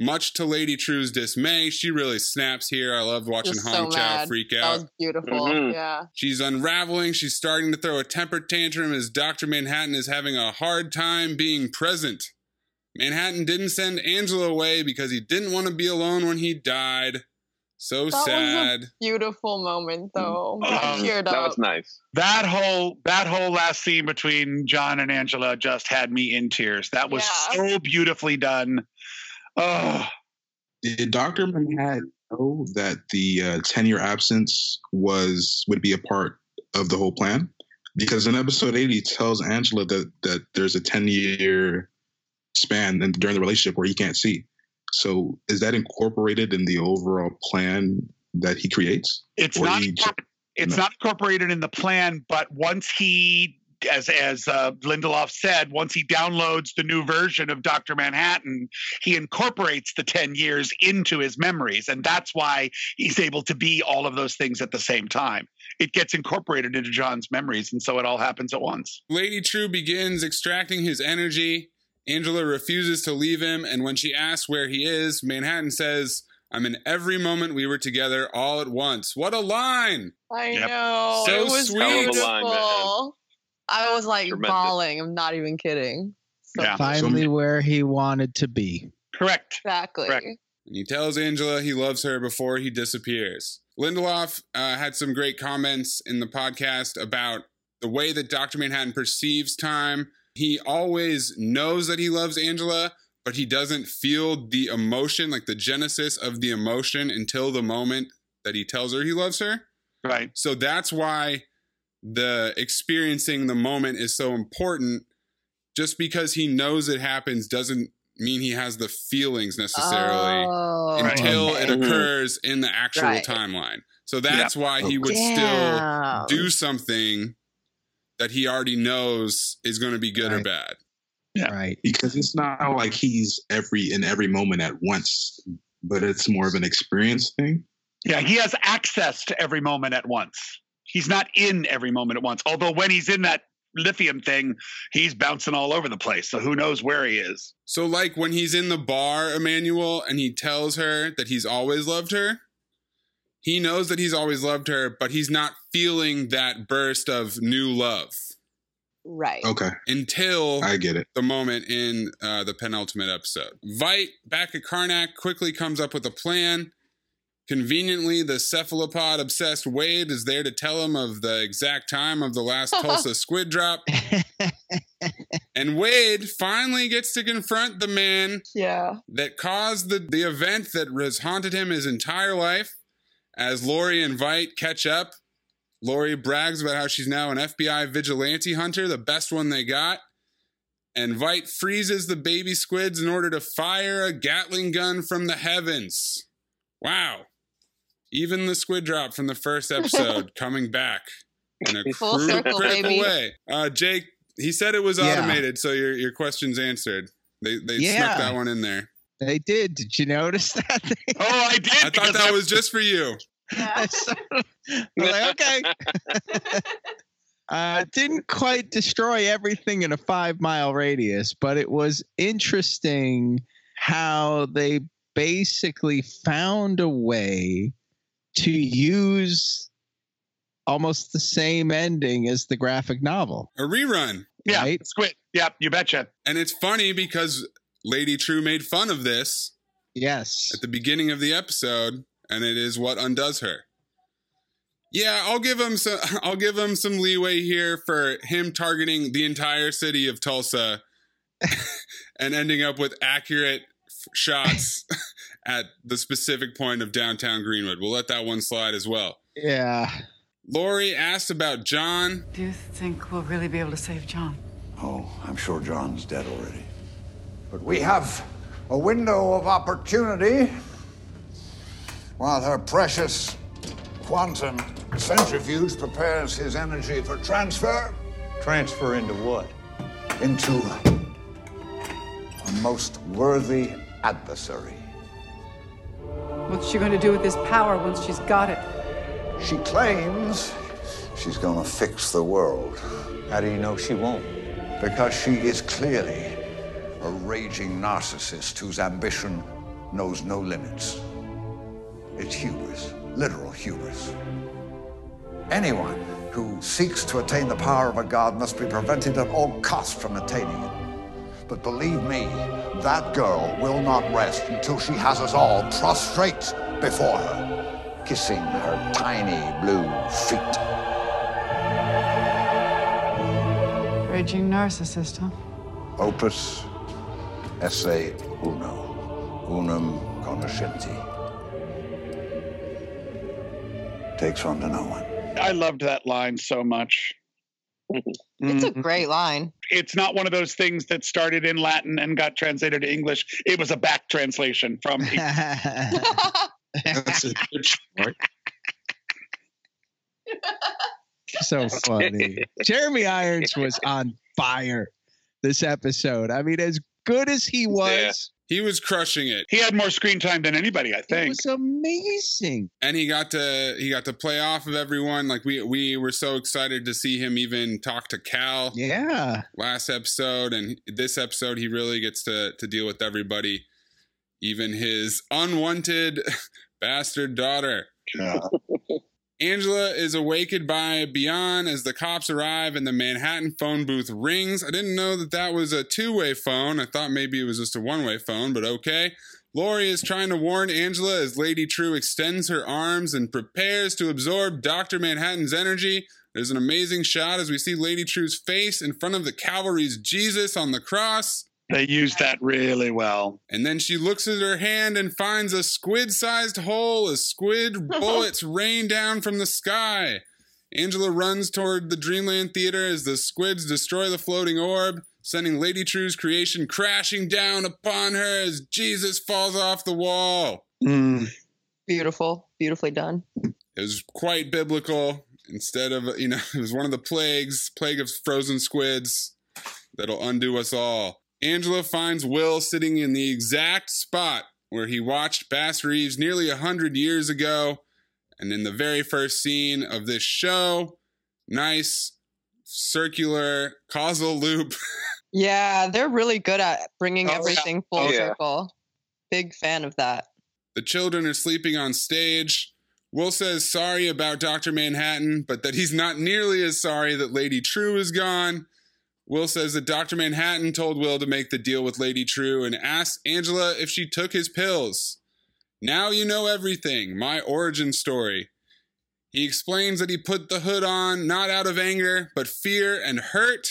Much to Lady Trieu's dismay, she really snaps here. I love watching Just Hong so Chau mad. freak That out. was beautiful. Mhm. Yeah. She's unraveling. She's starting to throw a temper tantrum as Dr. Manhattan is having a hard time being present. Manhattan didn't send Angela away because he didn't want to be alone when he died. So That was a sad. beautiful moment, though. I Um, teared That up. was nice. That whole that whole last scene between John and Angela just had me in tears. That was Yeah. so beautifully done. Oh, Did Doctor Manhattan know that the uh, ten year absence was would be a part of the whole plan? Because in episode eight, he tells Angela that that there's a ten year span and during the relationship where he can't see. So is that incorporated in the overall plan that he creates? it's Or not he it's no. not incorporated in the plan, but once he as as uh, Lindelof said, once he downloads the new version of Doctor Manhattan, he incorporates the ten years into his memories, and that's why he's able to be all of those things at the same time. It gets incorporated into John's memories, and so it all happens at once. Lady Trieu begins extracting his energy. Angela refuses to leave him, and when she asks where he is, Manhattan says, I'm in every moment we were together all at once. What a line! I Yep. know. So it was sweet. Hell a line. I was like Tremendous. bawling. I'm not even kidding. So Yeah. Finally, where he wanted to be. Correct. Exactly. Correct. And he tells Angela he loves her before he disappears. Lindelof uh, had some great comments in the podcast about the way that Dr. Manhattan perceives time. He always knows that he loves Angela, but he doesn't feel the emotion, like the genesis of the emotion, until the moment that he tells her he loves her. Right. So that's why the experiencing the moment is so important. Just because he knows it happens doesn't mean he has the feelings necessarily Oh, until it mm-hmm. occurs in the actual Right. timeline. So that's why he would Damn. still do something that he already knows is going to be good or Right. bad. Right. because it's not like he's every in every moment at once, but it's more of an experience thing. Yeah, he has access to every moment at once. He's not in every moment at once. Although when he's in that lithium thing, he's bouncing all over the place. So who knows where he is? So, like when he's in the bar, Emmanuel, and he tells her that he's always loved her, he knows that he's always loved her, but he's not feeling that burst of new love Right. Okay, until I get it. the moment in uh, the penultimate episode. Veidt, back at Karnak, quickly comes up with a plan. Conveniently, the cephalopod obsessed Wade is there to tell him of the exact time of the last [laughs] Tulsa squid drop. And [laughs] And Wade finally gets to confront the man yeah. that caused the, the event that has haunted him his entire life. As Laurie and Veidt catch up, Laurie brags about how she's now an FBI vigilante hunter, the best one they got. And Veidt freezes the baby squids in order to fire a Gatling gun from the heavens. Wow. Even the squid drop from the first [laughs] episode coming back in a Full crude, circle, critical baby. way. Uh, Jake, he said it was Yeah. automated, so your your question's answered. They they Yeah. snuck that one in there. They did. Did you notice [laughs] that? Oh, I did. I thought that was just for you. [laughs] I was like, [laughs] okay. uh, didn't quite destroy everything in a five mile radius, but it was interesting how they basically found a way to use almost the same ending as the graphic novel. A rerun. Yeah, Right? squid. Yep, you betcha. And it's funny because Lady Trieu made fun of this Yes. at the beginning of the episode, and it is what undoes her. Yeah, I'll give him some. [laughs] I'll give him some leeway here for him targeting the entire city of Tulsa, [laughs] and ending up with accurate shots [laughs] at the specific point of downtown Greenwood. We'll let that one slide as well. Yeah. Laurie asked about John. Do you think we'll really be able to save John? Oh, I'm sure John's dead already. But we have a window of opportunity while her precious quantum centrifuge prepares his energy for transfer. Transfer into what? Into a most worthy adversary. What's she going to do with this power once she's got it? She claims she's gonna fix the world. How do you know she won't? Because she is clearly a raging narcissist whose ambition knows no limits. It's hubris, literal hubris. Anyone who seeks to attain the power of a god must be prevented at all costs from attaining it. But believe me, that girl will not rest until she has us all prostrate before her, kissing her tiny blue feet. Raging narcissist, huh? Opus esse uno, unum conoscenti. Takes one to know one. I loved that line so much. It's a mm-hmm. great line. It's not one of those things that started in Latin and got translated to English. It was a back translation from. [laughs] That's a good start. so funny. [laughs] Jeremy Irons was on fire this episode. I mean, as good as he was, He was crushing it. He had more screen time than anybody, I think. it was amazing. and he got to he got to play off of everyone like we we were so excited to see him even talk to cal Yeah. last episode and this episode he really gets to to deal with everybody even his unwanted [laughs] bastard daughter Angela is awakened by Bian as the cops arrive and the Manhattan phone booth rings. I didn't know that that was a two way phone. I thought maybe it was just a one way phone, but okay. Laurie is trying to warn Angela as Lady Trieu extends her arms and prepares to absorb Dr. Manhattan's energy. There's an amazing shot as we see Lady Trieu's face in front of the cavalry's Jesus on the cross. They used that really well. And then she looks at her hand and finds a squid sized hole as squid [laughs] bullets rain down from the sky. Angela runs toward the Dreamland Theater as the squids destroy the floating orb, sending Lady Trieu's creation crashing down upon her as Jesus falls off the wall. Mm. Beautiful. Beautifully done. It was quite biblical. Instead of, you know, [laughs] it was one of the plagues, plague of frozen squids that'll undo us all. Angela finds Will sitting in the exact spot where he watched Bass Reeves nearly a hundred years ago. And in the very first scene of this show, nice circular causal loop. [laughs] Yeah, they're really good at bringing Oh, yeah. everything full Oh, yeah. circle. Big fan of that. The children are sleeping on stage. Will says sorry about Dr. Manhattan, but that he's not nearly as sorry that Lady Trieu is gone. Will says that Dr. Manhattan told Will to make the deal with Lady Trieu and asked Angela if she took his pills. Now you know everything, my origin story. He explains that he put the hood on not out of anger, but fear and hurt.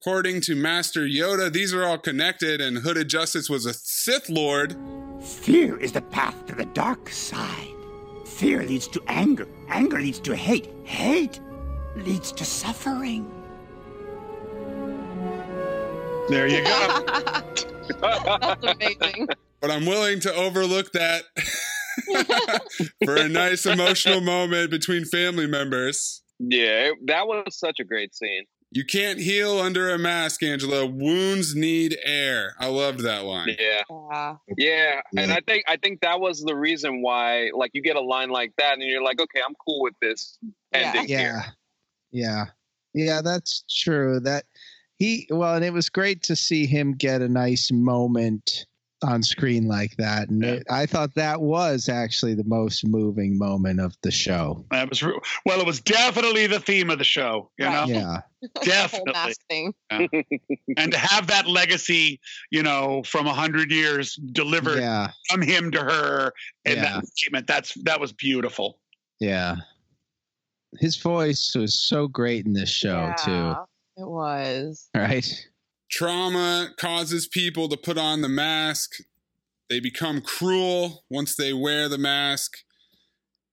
According to Master Yoda, these are all connected, and Hooded Justice was a Sith Lord. Fear is the path to the dark side. Fear leads to anger. Anger leads to hate. Hate leads to suffering. There you go. [laughs] That's amazing. But I'm willing to overlook that [laughs] for a nice emotional moment between family members. Yeah, that was such a great scene. You can't heal under a mask, Angela. Wounds need air. I loved that line. Yeah. Yeah. Yeah, and I think I think that was the reason why, like, you get a line like that, and you're like, okay, I'm cool with this ending yeah here. yeah yeah that's true that he well and it was great to see him get a nice moment on screen like that and it, i thought that was actually the most moving moment of the show That was re- well. It was definitely the theme of the show. You know, yeah [laughs] definitely. mask thing. Yeah. and to have that legacy, you know, from a hundred years delivered yeah from him to her, and Yeah. that statement, that's that was beautiful. yeah his voice was so great in this show Yeah, It was. right Trauma causes people to put on the mask. They become cruel once they wear the mask.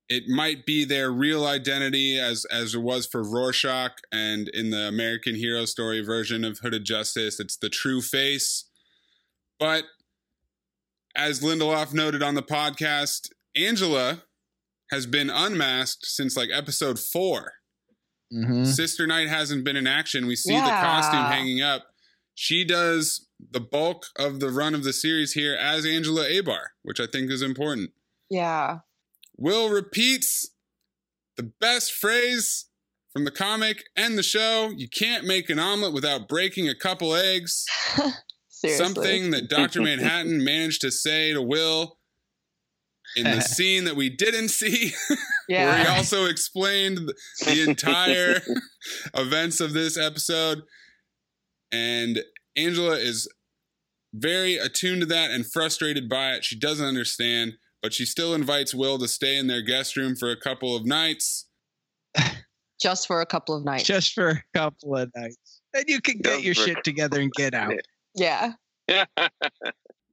It might be their real identity, as as it was for Rorschach, and in the American Hero Story version of Hooded Justice, it's the true face. But as Lindelof noted on the podcast, Angela has been unmasked since like episode 4 Mhm. Sister Night hasn't been in action. We see the costume hanging up. She does the bulk of the run of the series here as Angela Abar, which I think is important. Yeah. Will repeats the best phrase from the comic and the show. You can't make an omelet without breaking a couple eggs. [laughs] Seriously. Something that Dr. [laughs] Manhattan managed to say to Will in the [laughs] scene that we didn't see, [laughs] where he also explained the entire [laughs] events of this episode. And Angela is very attuned to that and frustrated by it. She doesn't understand, but she still invites Will to stay in their guest room for a couple of nights. Just for a couple of nights. just for a couple of nights and you can get Just your shit together and get out Yeah. yeah.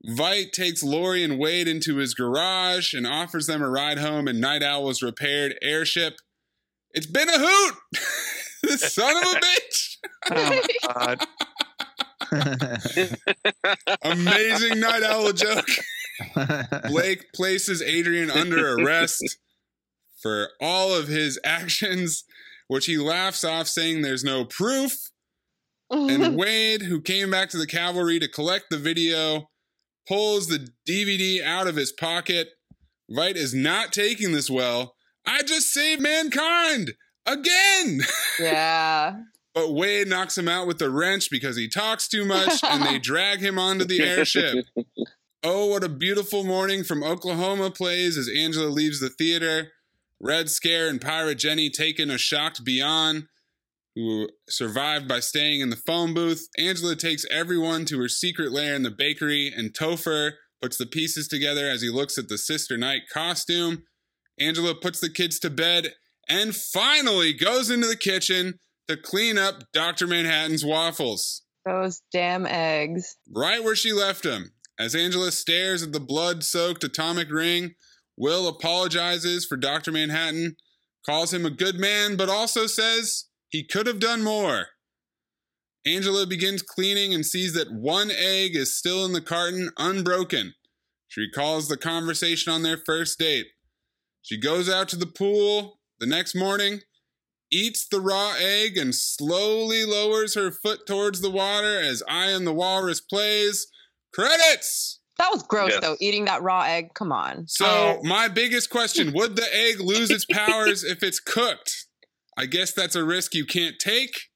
Veidt takes Laurie and Wade into his garage and offers them a ride home in Nite Owl's repaired airship. It's been a hoot! [laughs] the son of a bitch! Oh, God. [laughs] Amazing Nite Owl joke. Blake places Adrian under arrest for all of his actions, which he laughs off, saying there's no proof. And [laughs] Wade, who came back to the cavalry to collect the video, pulls the DVD out of his pocket. Veidt is not taking this well. I just saved mankind again. [laughs] yeah. But Wade knocks him out with the wrench because he talks too much and they [laughs] drag him onto the airship. Oh, what a beautiful morning from Oklahoma plays as Angela leaves the theater. Red Scare and Pirate Jenny taken a shocked Bian, who survived by staying in the phone booth. Angela takes everyone to her secret lair in the bakery, and Topher puts the pieces together as he looks at the Sister Night costume. Angela puts the kids to bed and finally goes into the kitchen to clean up Dr. Manhattan's waffles Those damn eggs. right where she left him. As Angela stares at the blood soaked atomic ring, Will apologizes for Dr. Manhattan, calls him a good man, but also says he could have done more. Angela begins cleaning and sees that one egg is still in the carton, unbroken. She recalls the conversation on their first date. She goes out to the pool the next morning, eats the raw egg, and slowly lowers her foot towards the water as I Am the Walrus plays. Credits! That was gross Yes. though, eating that raw egg. Come on. So, oh. my biggest question would the egg lose its powers [laughs] if it's cooked? I guess that's a risk you can't take. [laughs]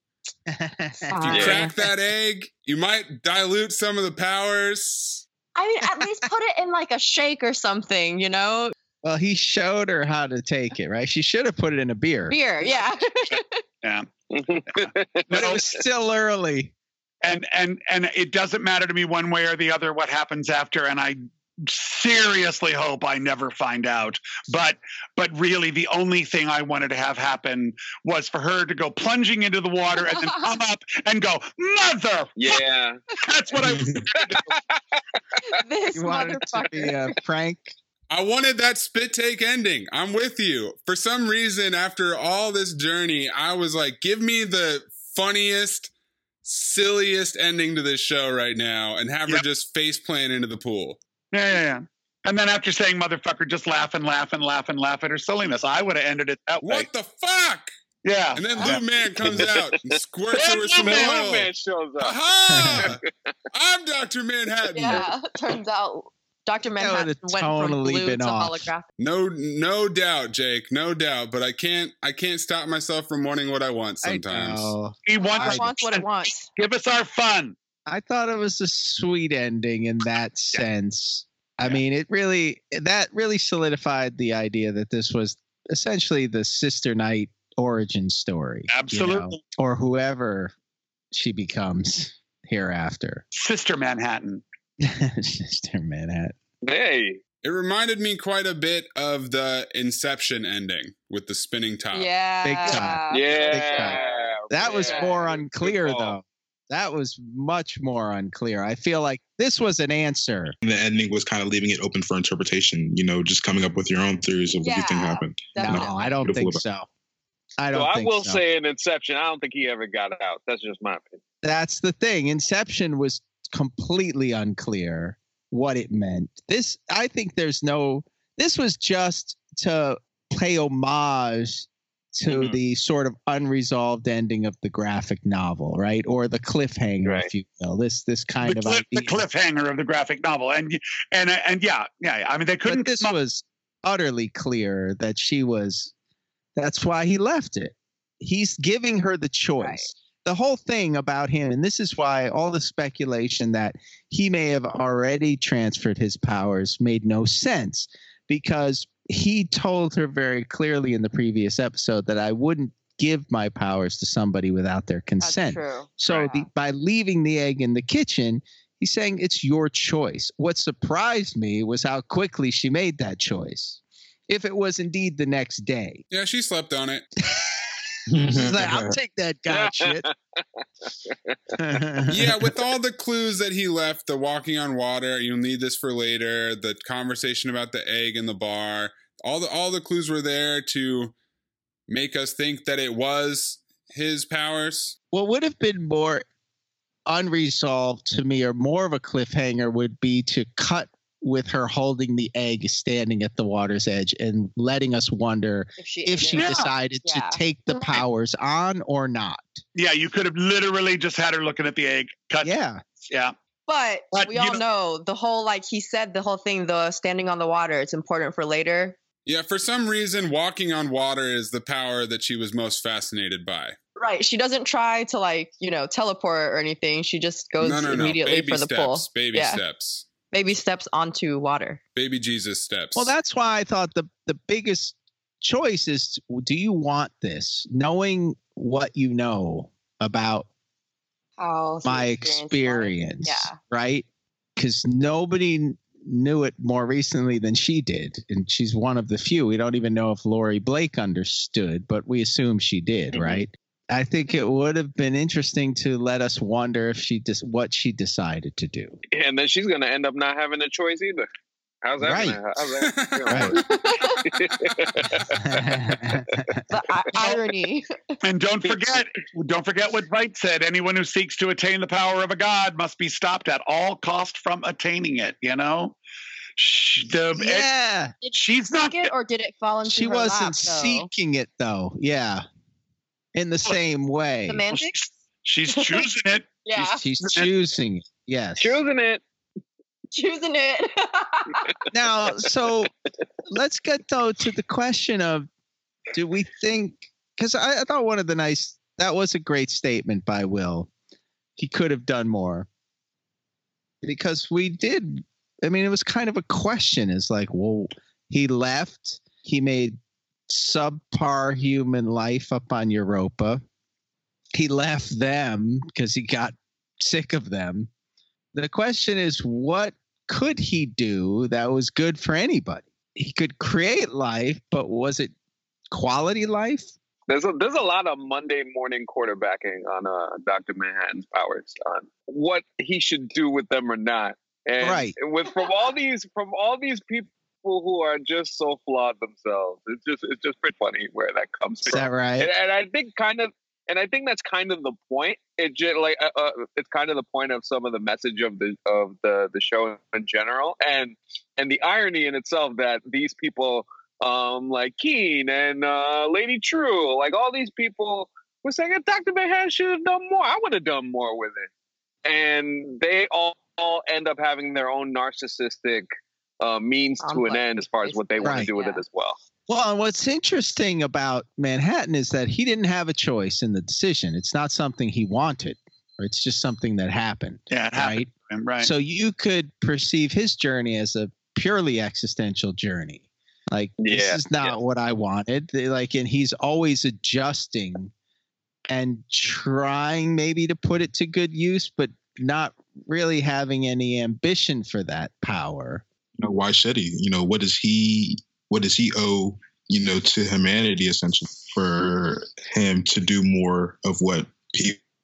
If you crack that egg, you might dilute some of the powers. I mean, at least put it in like a shake or something, you know? well he showed her how to take it right she should have put it in a beer Beer, yeah. [laughs] Yeah. but it was still early and and and it doesn't matter to me one way or the other what happens after and i seriously hope I never find out. But but really the only thing I wanted to have happen was for her to go plunging into the water and then [laughs] come up and go, Mother Yeah. [laughs] That's what I was [laughs] this You wanted to be a prank. Uh, I wanted that spit take ending. I'm with you. For some reason, after all this journey, I was like, give me the funniest, silliest ending to this show right now and have her just face plant into the pool. Yeah, yeah, yeah. And then after saying motherfucker, just laugh and laugh and laugh and laugh at her silliness. I would have ended it that way. What the fuck? Yeah. And then Lube Man comes out and [laughs] squirts her with some Man- oil. Lube Man shows up. Aha! [laughs] I'm Dr. Manhattan. Yeah, turns out Dr. Manhattan would've went from totally blue been to off. holographic. No, no doubt, Jake. No doubt. But I can't. I can't stop myself from wanting what I want sometimes. He wants, It wants what he wants. Give us our fun. I thought it was a sweet ending in that sense. I mean, it really that really solidified the idea that this was essentially the Sister Night origin story. you know, Absolutely. or whoever she becomes hereafter. Sister Manhattan. [laughs] Sister Manhattan. Hey. It reminded me quite a bit of the Inception ending with the spinning top. Yeah. Big time. Yeah. Big time. That was more unclear though. That was much more unclear. I feel like this was an answer. And the ending was kind of leaving it open for interpretation. You know, just coming up with your own theories of what you think Yeah, happened. No, I don't think about- so. I don't I think will so. say in Inception, I don't think he ever got out. That's just my opinion. That's the thing. Inception was completely unclear what it meant. This, I think, there's no. This was just to pay homage to Mm-hmm. the sort of unresolved ending of the graphic novel, right, or the cliffhanger, if you will. This this kind the, of cliff, the cliffhanger of the graphic novel, and and and yeah, yeah. I mean, they couldn't. But this was utterly clear that she was. That's why he left it. He's giving her the choice. The whole thing about him, and this is why all the speculation that he may have already transferred his powers made no sense because he told her very clearly in the previous episode that I wouldn't give my powers to somebody without their consent. true. So the, by leaving the egg in the kitchen, he's saying it's your choice. What surprised me was how quickly she made that choice. If it was indeed the next day, Yeah, she slept on it. [laughs] she's like, "I'll take that god shit." [laughs] yeah, [laughs] with all the clues that he left, the walking on water, you'll need this for later, the conversation about the egg in the bar, all the all the clues were there to make us think that it was his powers. what would have been more unresolved to me, or more of a cliffhanger, would be to cut with her holding the egg, standing at the water's edge, and letting us wonder If she, if she Yeah. decided Yeah. to take the powers on or not. Yeah, you could have literally just had her looking at the egg. Cut. Yeah. Yeah. But, But we all know- know the whole like he said the whole thing the standing on the water it's important for later. Yeah, for some reason, walking on water is the power that she was most fascinated by. Right. She doesn't try to like, you know, teleport or anything. She just goes no, no, no. immediately Baby for the steps. pull. Baby yeah. steps. Baby steps onto water. Baby Jesus steps. Well, that's why I thought the the biggest choice is: do you want this? Knowing what you know about How she my experience, Yeah. right? Because nobody knew it more recently than she did, and she's one of the few. We don't even know if Laurie Blake understood, but we assume she did, mm-hmm. right? I think it would have been interesting to let us wonder if she just what she decided to do. And then she's going to end up not having a choice either. How's that? Right. how's that gonna [laughs] The i- irony. And don't forget, don't forget what Veidt said. Anyone who seeks to attain the power of a god must be stopped at all cost from attaining it. You know, Sh- the yeah, Did she's she not. it or did it fall into she her wasn't lap, seeking it though. Yeah, in the oh, same way. semantics. She's choosing it. [laughs] Yeah, She's, she's choosing it. Yes. Choosing it. choosing it. [laughs] Now, so let's get though to the question of do we think because I, I thought one of the nice that was a great statement by Will. He could have done more. Because we did I mean it was kind of a question. It's like, well, he left, he made subpar human life up on Europa. He left them because he got sick of them. The question is what could he do that was good for anybody? He could create life, but was it quality life? There's a there's a lot of Monday morning quarterbacking on uh, Doctor Manhattan's powers on what he should do with them or not. And Right. with from all these from all these people who are just so flawed themselves, it's just it's just pretty funny where that comes Is from. that right? And, and I think kind of and I think that's kind of the point. It just like uh, uh, it's kind of the point of some of the message of the of the the show in general, and and the irony in itself that these people, um, like Keene and uh, Lady Trieu, like all these people were saying, Doctor Manhattan should have done more. I would have done more with it, and they all, all end up having their own narcissistic uh, means to an end as far as what they want to Right. do with it as well. Well, and what's interesting about Manhattan is that he didn't have a choice in the decision. It's not something he wanted, or it's just something that happened. Yeah, it happened. right. Right. So you could perceive his journey as a purely existential journey. Like this is not what I wanted. Like, and he's always adjusting and trying maybe to put it to good use, but not really having any ambition for that power. You know, why should he? You know, what does he what does he owe, you know, to humanity essentially for him to do more of what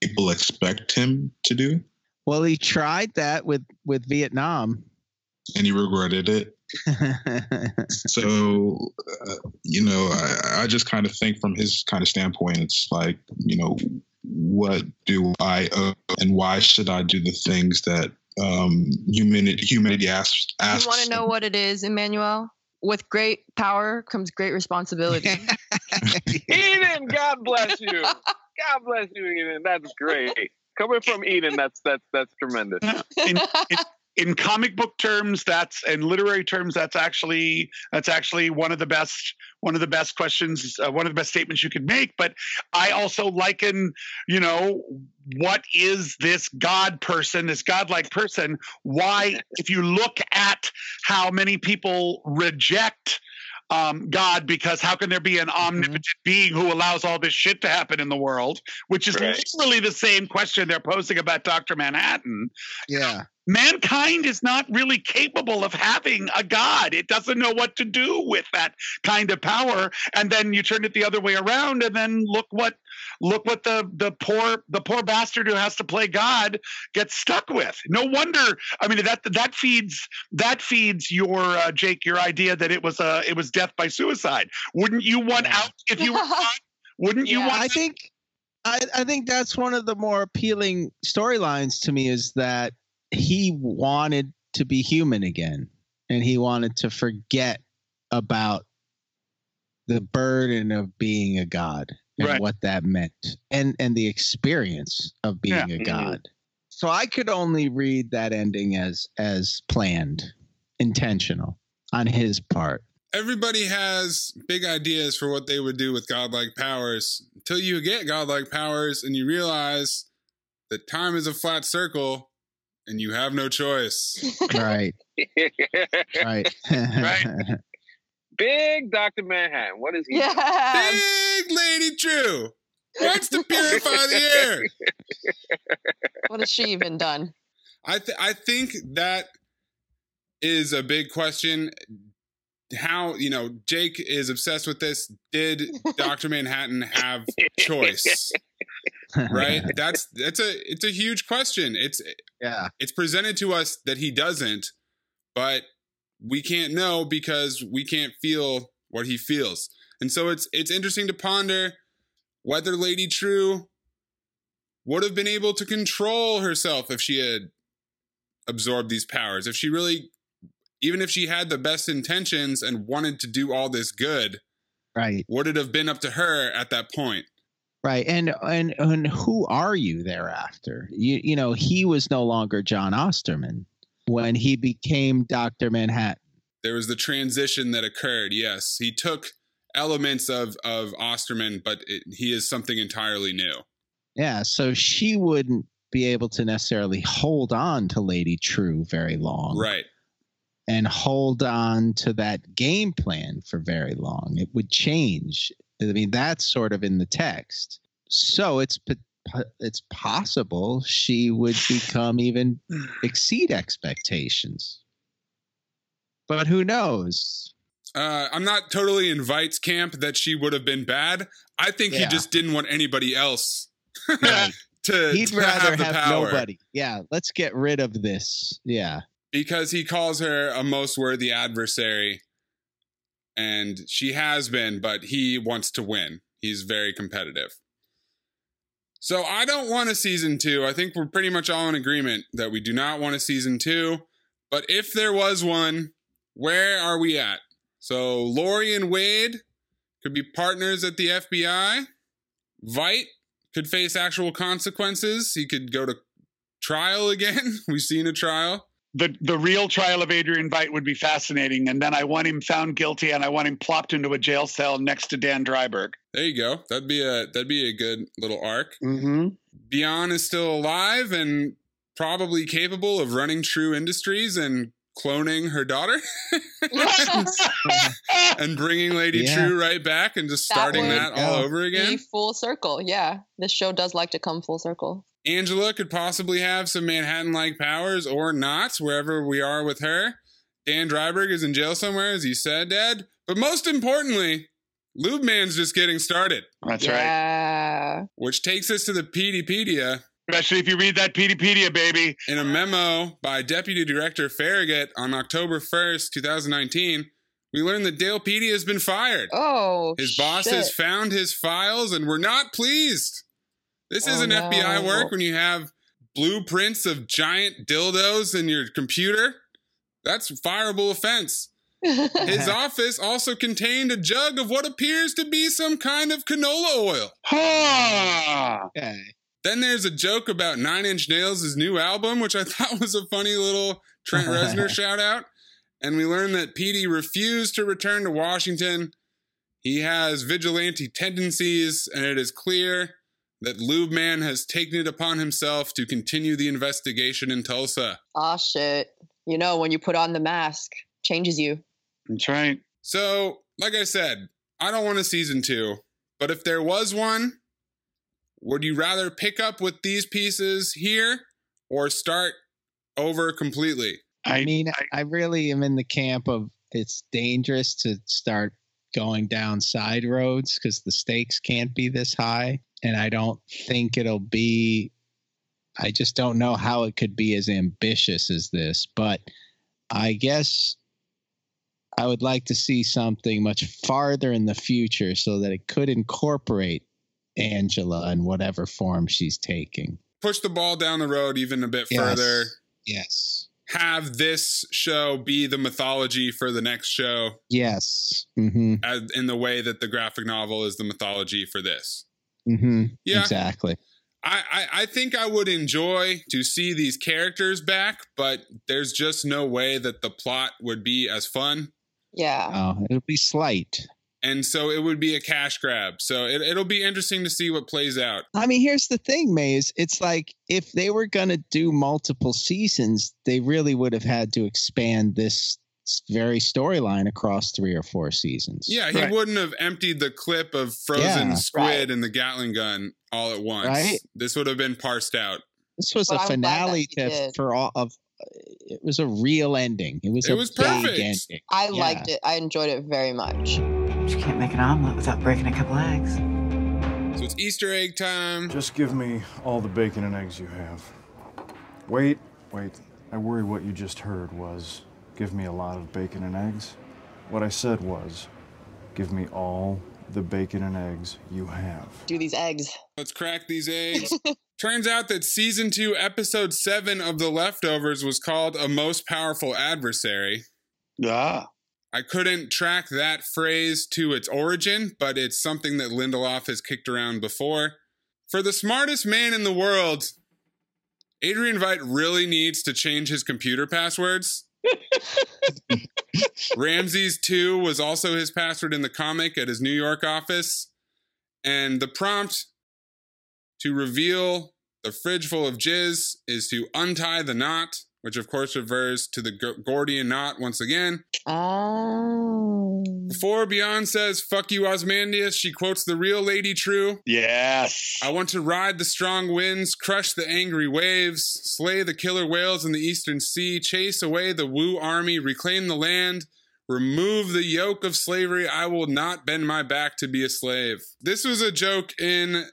people expect him to do? Well, he tried that with with Vietnam. And he regretted it. [laughs] so uh, you know I, I just kind of think from his kind of standpoint it's like you know what do i owe and why should i do the things that um humanity humanity asks asks You want to know what it is, Emmanuel? With great power comes great responsibility. [laughs] Eden, God bless you. [laughs] God bless you, Eden. That's great. Coming from Eden, that's that's that's tremendous. [laughs] in, in, in comic book terms that's in literary terms that's actually that's actually one of the best one of the best questions uh, one of the best statements you could make but i also liken you know what is this god person this godlike person why [laughs] if you look at how many people reject um, God, because how can there be an omnipotent being who allows all this shit to happen in the world? Which is Right. literally the same question they're posing about Dr. Manhattan Yeah. Mankind is not really capable of having a god. It doesn't know what to do with that kind of power. And then you turn it the other way around and then look what look what the the poor the poor bastard who has to play god gets stuck with. No wonder i mean that that feeds that feeds your uh, jake your idea that it was uh it was death by suicide. Wouldn't you want out if you were [laughs] God? wouldn't you Yeah, want I think I, I think that's one of the more appealing storylines to me is that he wanted to be human again and he wanted to forget about the burden of being a god and Right. what that meant and and the experience of being Yeah. a Mhm. god so i could only read that ending as as planned intentional on his part Everybody has big ideas for what they would do with godlike powers until you get godlike powers and you realize that time is a flat circle and you have no choice. right right right. Big Doctor Manhattan. What is he? yeah. Big Lady Trieu wants to purify the air. What has she even done? I th- I think that is a big question. How you know Jake is obsessed with this? Did [laughs] Doctor Manhattan have choice? [laughs] Right. That's that's a it's a huge question. It's yeah it's presented to us that he doesn't, but we can't know because we can't feel what he feels. And so it's it's interesting to ponder whether Lady Trieu would have been able to control herself if she had absorbed these powers. If she really even if she had the best intentions and wanted to do all this good, right would it have been up to her at that point? Right. And and and who are you thereafter? You you know, he was no longer John Osterman when he became Dr. Manhattan. there was the transition that occurred. Yes, he took elements of of Osterman, but it, he is something entirely new. Yeah, so she wouldn't be able to necessarily hold on to Lady Trieu very long. Right. And hold on to that game plan for very long. It would change. I mean, that's sort of in the text. So it's it's possible she would become even [sighs] exceed expectations. but who knows? Uh, I'm not totally in Veidt's camp that she would have been bad. I think he just didn't want anybody else [laughs] to, He'd to rather have have, nobody. Yeah, let's get rid of this. Yeah. Because he calls her a most worthy adversary, and she has been, but he wants to win. He's very competitive. So I don't want a season two. I think we're pretty much all in agreement that we do not want a season two. But if there was one, where are we at? So Laurie and Wade could be partners at the FBI. Veidt could face actual consequences. He could go to trial again. [laughs] We've seen a trial. The the real trial of Adrian Veidt would be fascinating, and then I want him found guilty, and I want him plopped into a jail cell next to Dan Dreiberg. There you go. That'd be a that'd be a good little arc. Mm-hmm. Bian is still alive and probably capable of running Trieu Industries and cloning her daughter [laughs] and bringing Lady Yeah. Trieu right back and just starting would that, all over again. full circle. Yeah, this show does like to come full circle. Angela could possibly have some Manhattan like powers or not, wherever we are with her. Dan Dreiberg is in jail somewhere, as you said, Dad. But most importantly, Lube Man's just getting started. That's right. Which takes us to the Peteypedia. Especially if you read that Peteypedia, baby. In a memo by Deputy Director Farragut on October 1st, 2019, we learned that Dale Petey has been fired. Oh, His boss shit. has found his files and we're not pleased. This Oh, isn't FBI work when you have blueprints of giant dildos in your computer. That's fireable offense. His [laughs] office also contained a jug of what appears to be some kind of canola oil. Okay. Then there's a joke about Nine Inch Nails' new album, which I [laughs] thought was a funny little Trent Reznor [laughs] shout out. And we learn that Petey refused to return to Washington. He has vigilante tendencies, and it is clear that Lube Man has taken it upon himself to continue the investigation in Tulsa. Ah, shit. You know, when you put on the mask, changes you. That's right. So, like I said, I don't want a season two, but if there was one, would you rather pick up with these pieces here or start over completely? I, mean, I, really am in the camp of it's dangerous to start going down side roads because the stakes can't be this high. And I don't think it'll be, I just don't know how it could be as ambitious as this. But I guess I would like to see something much farther in the future so that it could incorporate Angela in whatever form she's taking. Push the ball down the road even a bit Yes. further. Yes. Have this show be the mythology for the next show, Yes. Mm-hmm. as, in the way that the graphic novel is the mythology for this. Mm-hmm. Yeah. Exactly. I, I, I think I would enjoy to see these characters back, but there's just no way that the plot would be as fun. Yeah. Oh, it'll be slight. And so it would be a cash grab. So it, it'll be interesting to see what plays out. I mean, here's the thing, Maze. It's like if they were going to do multiple seasons, they really would have had to expand this s- very storyline across three or four seasons. Yeah, he wouldn't have emptied the clip of frozen Yeah. squid and the Gatling gun all at once. Right. This would have been parsed out. This was But a I'm finale he to for all of. It was a real ending. It was It a was big perfect. ending. I Yeah. liked it. I enjoyed it very much. You can't make an omelet without breaking a couple eggs. So it's Easter egg time. Just give me all the bacon and eggs you have. Wait, wait. I worry what you just heard was give me a lot of bacon and eggs. What I said was give me all the bacon and eggs you have. Do these eggs. Let's crack these eggs. [laughs] Turns out that season two, episode seven of The Leftovers was called A Most Powerful Adversary. Yeah. I couldn't track that phrase to its origin, but it's something that Lindelof has kicked around before. For the smartest man in the world, Adrian Veidt really needs to change his computer passwords. Ramses 2 was also his password in the comic at his New York office. And the prompt to reveal the fridge full of jizz is to untie the knot. Which of course refers to the Gordian knot once again. Oh. Before Bian says, fuck you, Ozymandias, she quotes the real Lady Trieu. Yes. I want to ride the strong winds, crush the angry waves, slay the killer whales in the eastern sea, chase away the Wu army, reclaim the land, remove the yoke of slavery. I will not bend my back to be a slave. This was a joke in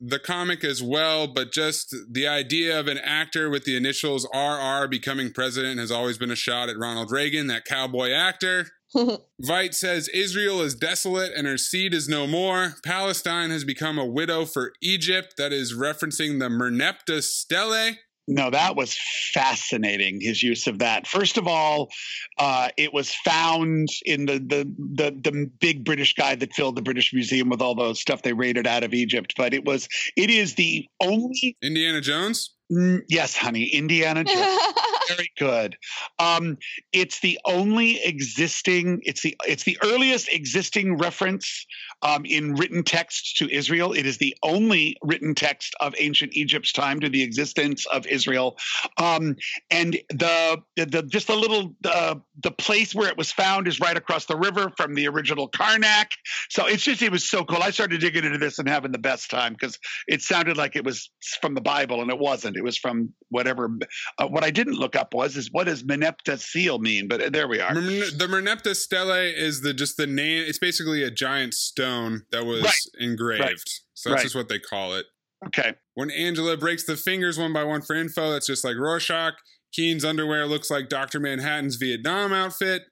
the comic as well, but just the idea of an actor with the initials RR becoming president has always been a shot at Ronald Reagan, that cowboy actor. [laughs] Veidt says Israel is desolate and her seed is no more. Palestine has become a widow for Egypt. That is referencing the Merneptah Stele. No, that was fascinating. His use of that. First of all, uh, it was found in the, the the the big British guy that filled the British Museum with all the stuff they raided out of Egypt. But it was it is the only Indiana Jones. Mm, yes, honey, Indiana Jones. [laughs] Very good. Um, it's the only existing. It's the it's the earliest existing reference um, in written text to Israel. It is the only written text of ancient Egypt's time to the existence of Israel. Um, and the, the just the little uh, the place where it was found is right across the river from the original Karnak. So it's just it was so cool. I started digging into this and having the best time because it sounded like it was from the Bible and it wasn't. It was from whatever. Uh, what I didn't look up was is what does Meneptah seal mean? But uh, there we are. The Merneptah Stele is the just the name. It's basically a giant stone that was Right. engraved. Right. So that's Right. just what they call it. Okay. When Angela breaks the fingers one by one for info, that's just like Rorschach. Keene's underwear looks like Dr. Manhattan's Vietnam outfit.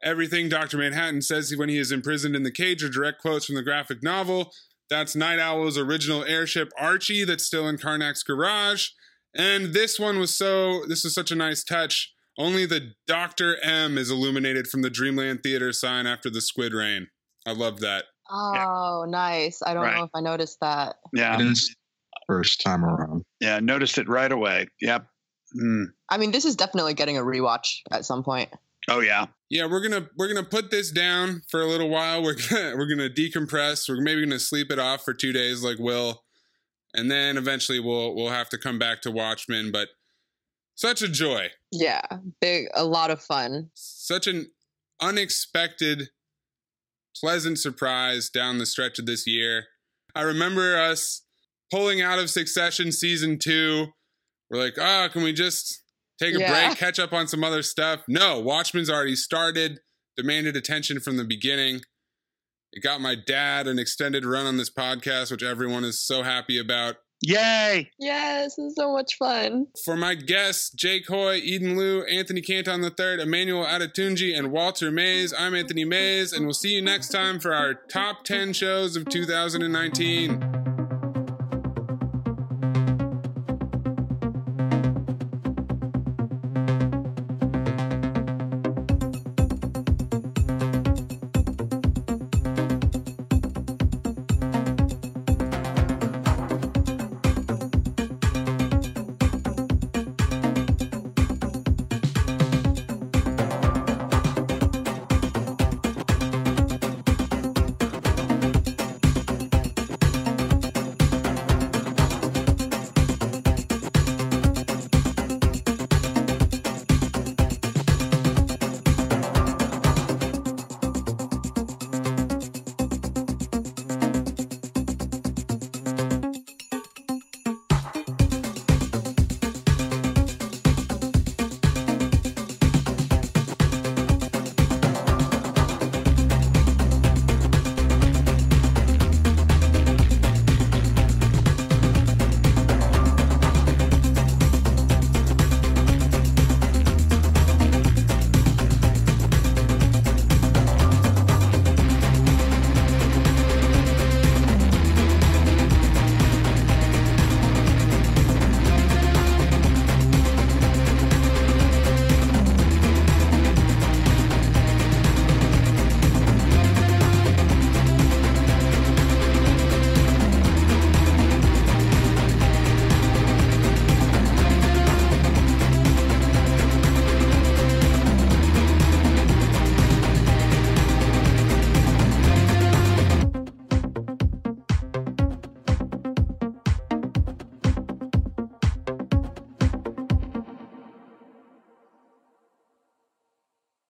Everything Dr. Manhattan says when he is imprisoned in the cage are direct quotes from the graphic novel. That's Nite Owl's original airship Archie that's still in Karnak's garage. And this one was so, this is such a nice touch. Only the Dr. M is illuminated from the Dreamland Theater sign after the squid rain. I love that. Oh, nice. I don't Right. know if I noticed that. Yeah. It is first time around. Yeah. Noticed it right away. Yep. Mm. I mean, this is definitely getting a rewatch at some point. Oh yeah. Yeah, we're gonna we're gonna put this down for a little while. We're [laughs] gonna we're gonna decompress. We're maybe gonna sleep it off for two days, like Will, and then eventually we'll we'll have to come back to Watchmen. But such a joy, Yeah, big, a lot of fun. such an unexpected, pleasant surprise down the stretch of this year. I remember us pulling out of Succession season two. We're like, oh, can we just take a Yeah. break, catch up on some other stuff? No, Watchmen's already started, demanded attention from the beginning. It got my dad an extended run on this podcast, which everyone is so happy about. Yay! Yes, this is so much fun. For my guests, Jake Hoy, Eden Liu, Anthony Canton III, Emmanuel Adetunji, and Walter Mays, I'm Anthony Mays, and we'll see you next time for our top 10 shows of 2019.